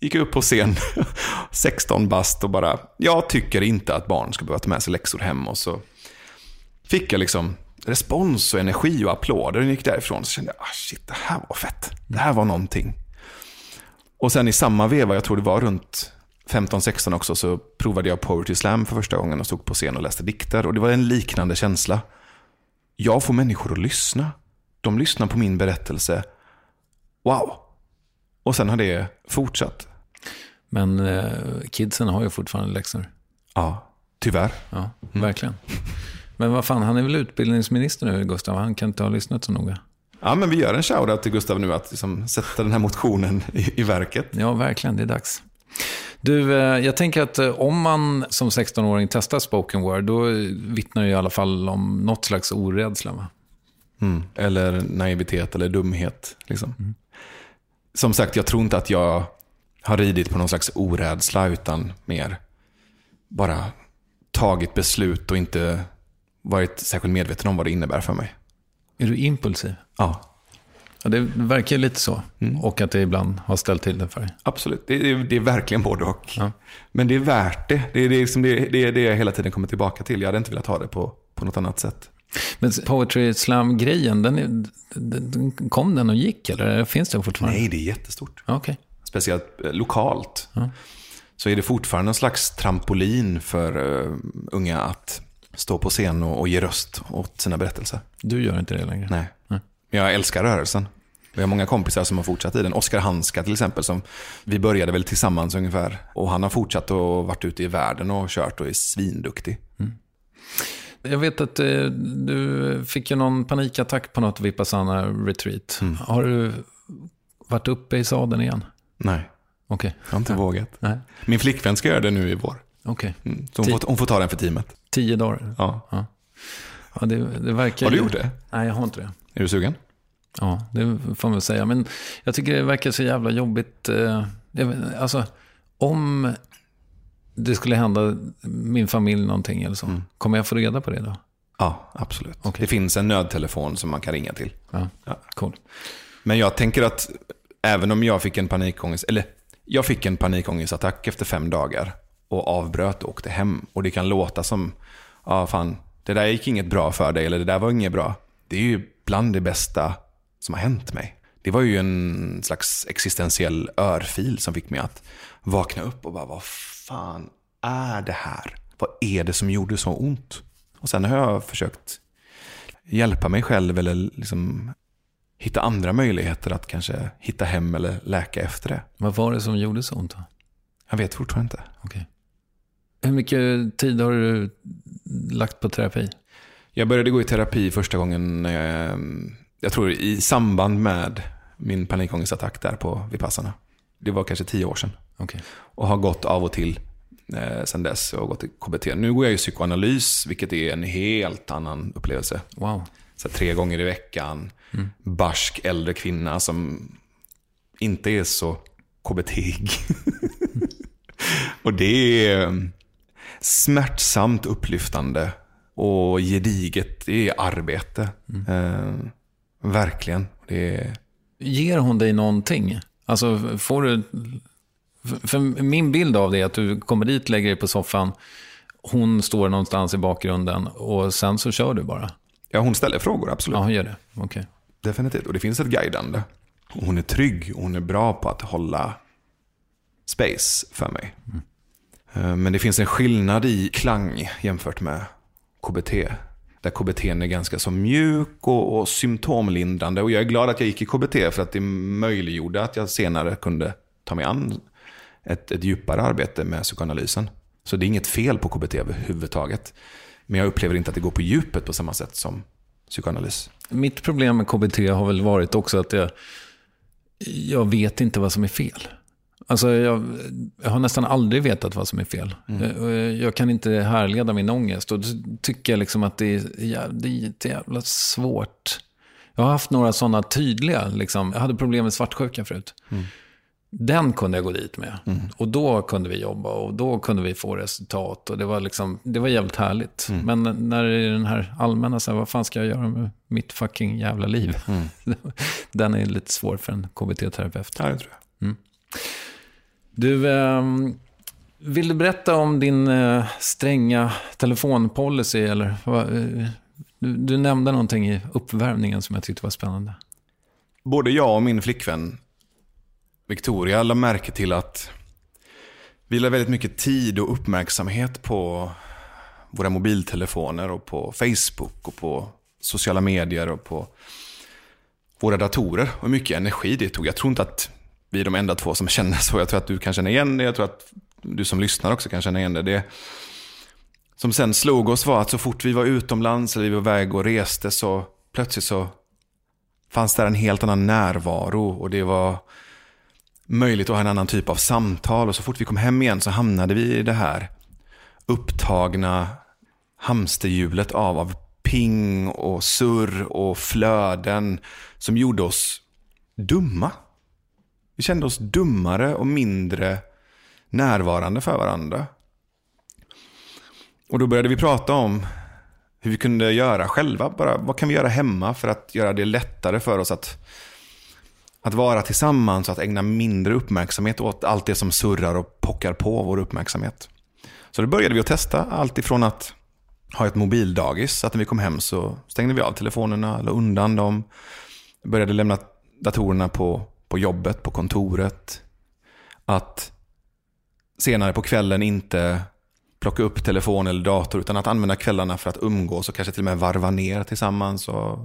Gick upp på scen, 16 bast och bara, jag tycker inte att barn ska behöva ta med sig läxor hem. Och så fick jag liksom respons och energi och applåder. Och gick därifrån så kände jag, ah, shit, det här var fett. Det här var någonting. Och sen i samma veva, jag tror det var runt 15-16 också, så provade jag Poetry Slam för första gången och stod på scen och läste dikter. Och det var en liknande känsla. Jag får människor att lyssna. De lyssnar på min berättelse. Wow. Och sen har det fortsatt. Men eh, kidsen har ju fortfarande läxor. Ja, tyvärr. Ja, verkligen. Men vad fan, han är väl utbildningsminister nu, Gustav? Han kan inte ha lyssnat så noga. Ja, men vi gör en shoutout till Gustav nu att liksom sätta den här motionen i, i verket. Ja, verkligen. Det är dags. Du, eh, jag tänker att eh, om man som 16-åring testar spoken word, då vittnar det i alla fall om något slags orädsla. Va? Mm. Eller naivitet eller dumhet. Liksom. Som sagt, jag tror inte att jag har ridit på någon slags orädsla utan mer bara tagit beslut och inte varit särskilt medveten om vad det innebär för mig. Är du impulsiv? Ja, Ja, det verkar ju lite så. Och att det ibland har ställt till det för dig. absolut. Det, det, det är verkligen både och. Ja. Men det är värt det. Det är det, liksom det, det är det jag hela tiden kommer tillbaka till. Jag hade inte velat ha det på, på något annat sätt. Men Poetry Slam-grejen, den, är- den, kom den och gick eller finns den fortfarande? Nej, det är jättestort. Ja, Okej. speciellt eh, lokalt, så är det fortfarande en slags trampolin för eh, unga att stå på scen och, och ge röst åt sina berättelser. Du gör inte det längre? Nej. Men jag älskar rörelsen. Vi har många kompisar som har fortsatt i den. Oskar Hanska till exempel, som vi började väl tillsammans ungefär. Och han har fortsatt och varit ute i världen och kört och är svinduktig. Jag vet att eh, du fick ju någon panikattack på något Vipassana retreat. Mm. Har du varit uppe i sadeln igen? Nej, Okej. jag har inte vågat. Nej. Min flickvän ska göra det nu i vår. Okej. Mm. Så hon får, hon får ta den för teamet. Tio dagar. Ja. Ja, det, det verkar Har du gjort det? Nej, jag har inte det. Är du sugen? Ja, det får man väl säga. Men jag tycker det verkar så jävla jobbigt. eh, Alltså, om det skulle hända min familj någonting eller så. Mm. Kommer jag få reda på det då? Ja, absolut. Okej. Det finns en nödtelefon som man kan ringa till. Ja, Ja. cool. Men jag tänker att även om jag fick en panikångest, eller jag fick en panikångestattack efter fem dagar och avbröt och åkte hem. Och det kan låta som, ja fan, det där gick inget bra för dig eller det där var inget bra. Det är ju bland det bästa som har hänt mig. Det var ju en slags existentiell örfil som fick mig att vakna upp och bara, vad fan är det här? Vad är det som gjorde så ont? Och sen har jag försökt hjälpa mig själv eller liksom hitta andra möjligheter att kanske hitta hem eller läka efter det. Vad var det som gjorde så ont då? Jag vet fortfarande inte. Okej. Hur mycket tid har du lagt på terapi? Jag började gå i terapi första gången, eh, jag tror i samband med min panikångestattack där på Vipassana. Det var kanske tio år sedan. Okej. Och har gått av och till eh, sen dess. Jag har gått till KBT. Nu går jag i psykoanalys, vilket är en helt annan upplevelse. Wow. Så tre gånger i veckan. Barsk äldre kvinna som inte är så KBT. och det är eh, smärtsamt upplyftande och gediget. Det är arbete. Eh, verkligen. Det är, Ger hon dig någonting? Alltså, får du... för- min bild av det är att du kommer dit, lägger dig på soffan, hon står någonstans i bakgrunden och sen så kör du bara. ja, hon ställer frågor, absolut. Ja, hon gör det. Okej. Definitivt. Och det finns ett guidande. Hon är trygg och hon är bra på att hålla space för mig. Eh, Eh, men det finns en skillnad i klang jämfört med KBT. Där KBT är ganska så mjuk och, och symptomlindrande. Och jag är glad att jag gick i KBT för att det möjliggjorde att jag senare kunde ta mig an ett, ett djupare arbete med psykoanalysen. Så det är inget fel på KBT överhuvudtaget. Men jag upplever inte att det går på djupet på samma sätt som psykoanalys. Mitt problem med KBT har väl varit också att jag, jag vet inte vad som är fel. Alltså jag, jag har nästan aldrig vetat vad som är fel. Jag, jag kan inte härleda min ångest. Och då tycker jag liksom att det är, jä- det är jävla svårt. Jag har haft några sådana tydliga, liksom, jag hade problem med svartsjuka förut. Den kunde jag gå dit med. Och då kunde vi jobba och då kunde vi få resultat. Och det var, liksom, det var jävligt härligt. Men när det är den här allmänna, så här, vad fan ska jag göra med mitt fucking jävla liv? den är lite svår för en KBT-terapeut. Ja, det tror jag. Du, ehm, vill du berätta om din eh, stränga telefonpolicy? Eller, eh, du, nämnde någonting i uppvärmningen som jag tyckte var spännande. både jag och min flickvän Victoria la märke till att vi la väldigt mycket tid och uppmärksamhet på våra mobiltelefoner och på Facebook och på sociala medier och på våra datorer. Och hur mycket energi det tog. Jag tror inte att vi är de enda två som känner så. Jag tror att du kan känna igen det. Jag tror att du som lyssnar också kan känna igen det. Det som sen slog oss var att så fort vi var utomlands eller vi var iväg och reste så plötsligt så fanns där en helt annan närvaro och det var möjligt att ha en annan typ av samtal. Och så fort vi kom hem igen så hamnade vi i det här upptagna hamsterhjulet av, av ping och surr och flöden som gjorde oss dumma. Vi kände oss dummare och mindre närvarande för varandra. Och då började vi prata om hur vi kunde göra själva. Bara, vad kan vi göra hemma för att göra det lättare för oss att, att vara tillsammans och att ägna mindre uppmärksamhet åt allt det som surrar och pockar på vår uppmärksamhet. Så då började vi att testa allt ifrån att ha ett mobildagis, så att när vi kom hem så stängde vi av telefonerna, la undan dem, började lämna datorerna på, på jobbet, på kontoret. Att senare på kvällen inte plocka upp telefon eller dator utan att använda kvällarna för att umgås och kanske till och med varva ner tillsammans och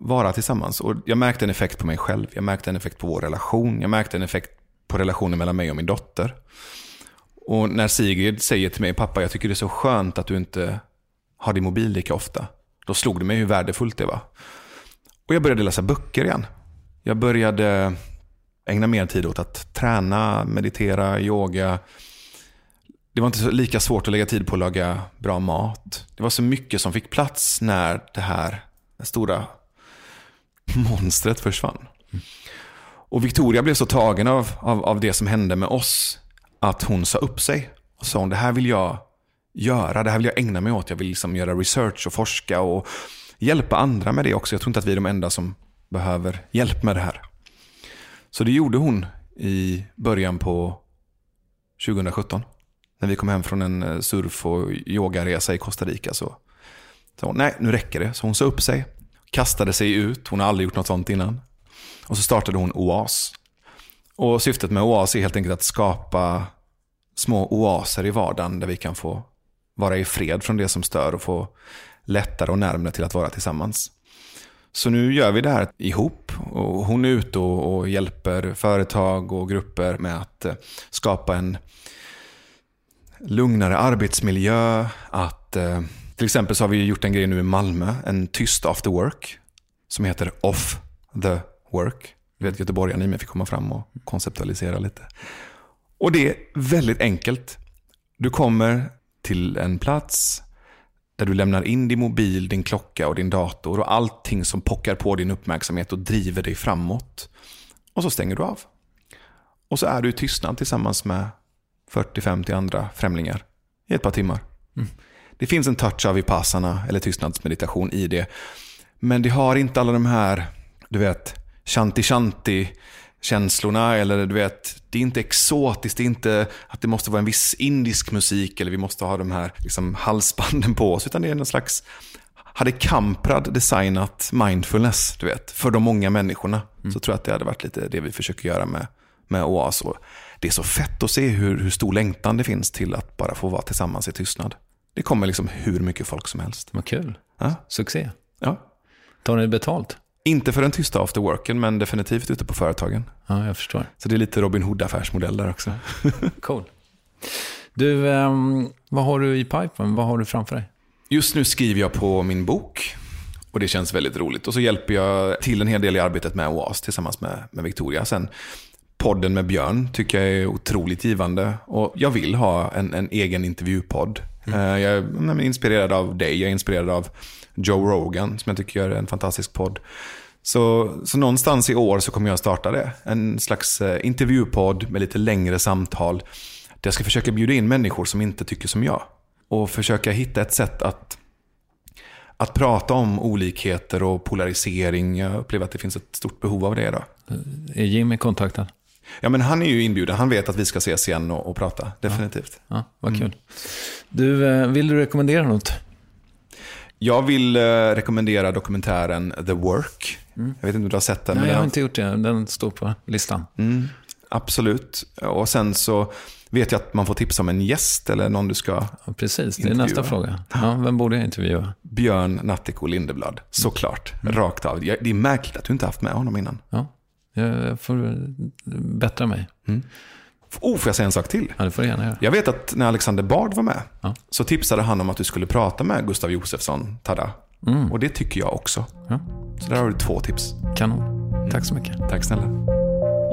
vara tillsammans. Och jag märkte en effekt på mig själv, jag märkte en effekt på vår relation, jag märkte en effekt på relationen mellan mig och min dotter. Och när Sigrid säger till mig, pappa jag tycker det är så skönt att du inte har din mobil lika ofta. Då slog det mig hur värdefullt det var. Och jag började läsa böcker igen. Jag började ägna mer tid åt att träna, meditera, yoga. Det var inte så lika svårt att lägga tid på att laga bra mat. Det var så mycket som fick plats när det här stora monstret försvann. Och Victoria blev så tagen av, av, av det som hände med oss att hon sa upp sig. Och sa hon, det här vill jag göra, det här vill jag ägna mig åt. Jag vill liksom göra research och forska och hjälpa andra med det också. Jag tror inte att vi är de enda som behöver hjälp med det här. Så det gjorde hon i början på 2017. När vi kom hem från en eh, surf och yogaresa i Costa Rica så sa hon, nej nu räcker det. Så hon sa upp sig, kastade sig ut, hon har aldrig gjort något sånt innan. Och så startade hon OAS. Och syftet med OAS är helt enkelt att skapa små oaser i vardagen där vi kan få vara i fred från det som stör och få lättare och närmare till att vara tillsammans. Så nu gör vi det här ihop och hon är ute och, och hjälper företag och grupper med att eh, skapa en lugnare arbetsmiljö. Att, eh, till exempel så har vi gjort en grej nu i Malmö, en tyst after work som heter Off the work. Du vet, göteborgarna i mig fick komma fram och konceptualisera lite. Och det är väldigt enkelt. Du kommer till en plats där du lämnar in din mobil, din klocka och din dator och allting som pockar på din uppmärksamhet och driver dig framåt. Och så stänger du av. Och så är du i tystnad tillsammans med 40-50 andra främlingar i ett par timmar. Mm. Det finns en touch av vipassana eller tystnadsmeditation i det. Men det har inte alla de här, du vet, shanti-shanti känslorna eller du vet, det är inte exotiskt, det är inte att det måste vara en viss indisk musik eller vi måste ha de här liksom, halsbanden på oss, utan det är någon slags hade Kamprad designat mindfulness, du vet, för de många människorna, mm. så tror jag att det hade varit lite det vi försöker göra med, med OAS. Och det är så fett att se hur, hur stor längtan det finns till att bara få vara tillsammans i tystnad. Det kommer liksom hur mycket folk som helst. Vad kul. Ja. Succé. Ja. Tar ni betalt? Inte för den tysta afterworken, men definitivt ute på företagen. Ja, jag förstår. Så det är lite Robin Hood-affärsmodell där också. cool. Du, um, vad har du i pipen? Vad har du framför dig? Just nu skriver jag på min bok. Och det känns väldigt roligt. Och så hjälper jag till en hel del i arbetet med OAS tillsammans med, med Victoria. Sen podden med Björn tycker jag är otroligt givande. Och jag vill ha en, en egen intervjupodd. Mm. Eh, jag är inspirerad av dig, jag är inspirerad av Joe Rogan som jag tycker gör en fantastisk podd. Så, så någonstans i år så kommer jag starta det. En slags eh, intervjupodd med lite längre samtal. Där jag ska försöka bjuda in människor som inte tycker som jag. Och försöka hitta ett sätt att, att prata om olikheter och polarisering. Jag upplever att det finns ett stort behov av det idag. Är Jimmy kontaktad? Ja, men han är ju inbjuden. Han vet att vi ska ses igen och, och prata. Definitivt. Ja, ja vad kul. Mm. Du, eh, vill du rekommendera något? Jag vill eh, rekommendera dokumentären The Work. Mm. Jag vet inte om du har sett den. Nej, jag har inte gjort det. Den står på listan. Mm, absolut. Och sen så vet jag att man får tipsa om en gäst eller någon du ska ja, Precis, det är nästa fråga. Ja, vem borde jag intervjua? Björn Nattiko Lindeblad, såklart. Mm. Rakt av. Det är märkligt att du inte haft med honom innan. Ja, jag får bättra mig. Mm. Oh, får jag säga en sak till? Ja, det får du gärna göra. Jag vet att när Alexander Bard var med ja. så tipsade han om att du skulle prata med Gustav Josefsson, Tada. Mm. Och det tycker jag också. Ja. Så där har du två tips. Kanon. Tack så mycket. Tack snälla.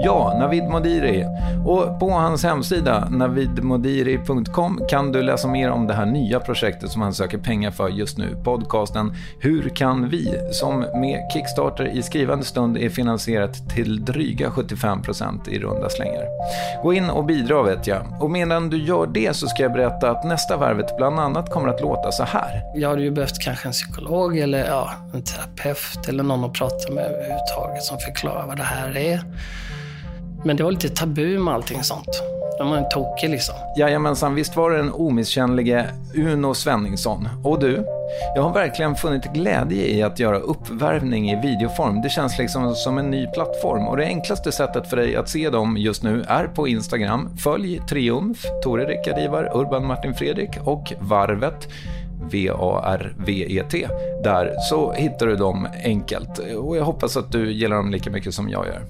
Ja, Navid Modiri. Och på hans hemsida, navidmodiri.com, kan du läsa mer om det här nya projektet som han söker pengar för just nu. Podcasten Hur kan vi? som med Kickstarter i skrivande stund är finansierat till dryga 75% i runda slängar. Gå in och bidra vet jag. Och medan du gör det så ska jag berätta att nästa varvet bland annat kommer att låta så här. Jag hade ju behövt kanske en psykolog eller ja, en terapeut eller någon att prata med överhuvudtaget som förklarar vad det här är. Men det var lite tabu med allting sånt. De var en tokig liksom. Jajamensan, visst var det den omisskännlige Uno Svenningsson. Och du, jag har verkligen funnit glädje i att göra uppvärmning i videoform. Det känns liksom som en ny plattform och det enklaste sättet för dig att se dem just nu är på Instagram. Följ Triumf, Tore Rickard Ivar, Urban Martin Fredrik och Varvet. V-A-R-V-E-T. Där så hittar du dem enkelt och jag hoppas att du gillar dem lika mycket som jag gör.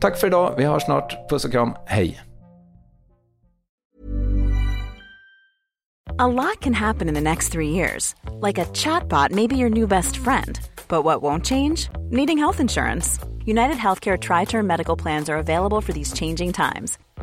Tack för idag, vi hörs snart. Puss och kram, hej! A lot can happen in the next three years. Like a chatbot maybe your new best friend. But what won't change? Needing health insurance. United Healthcare Tri Term Medical Plans are available for these changing times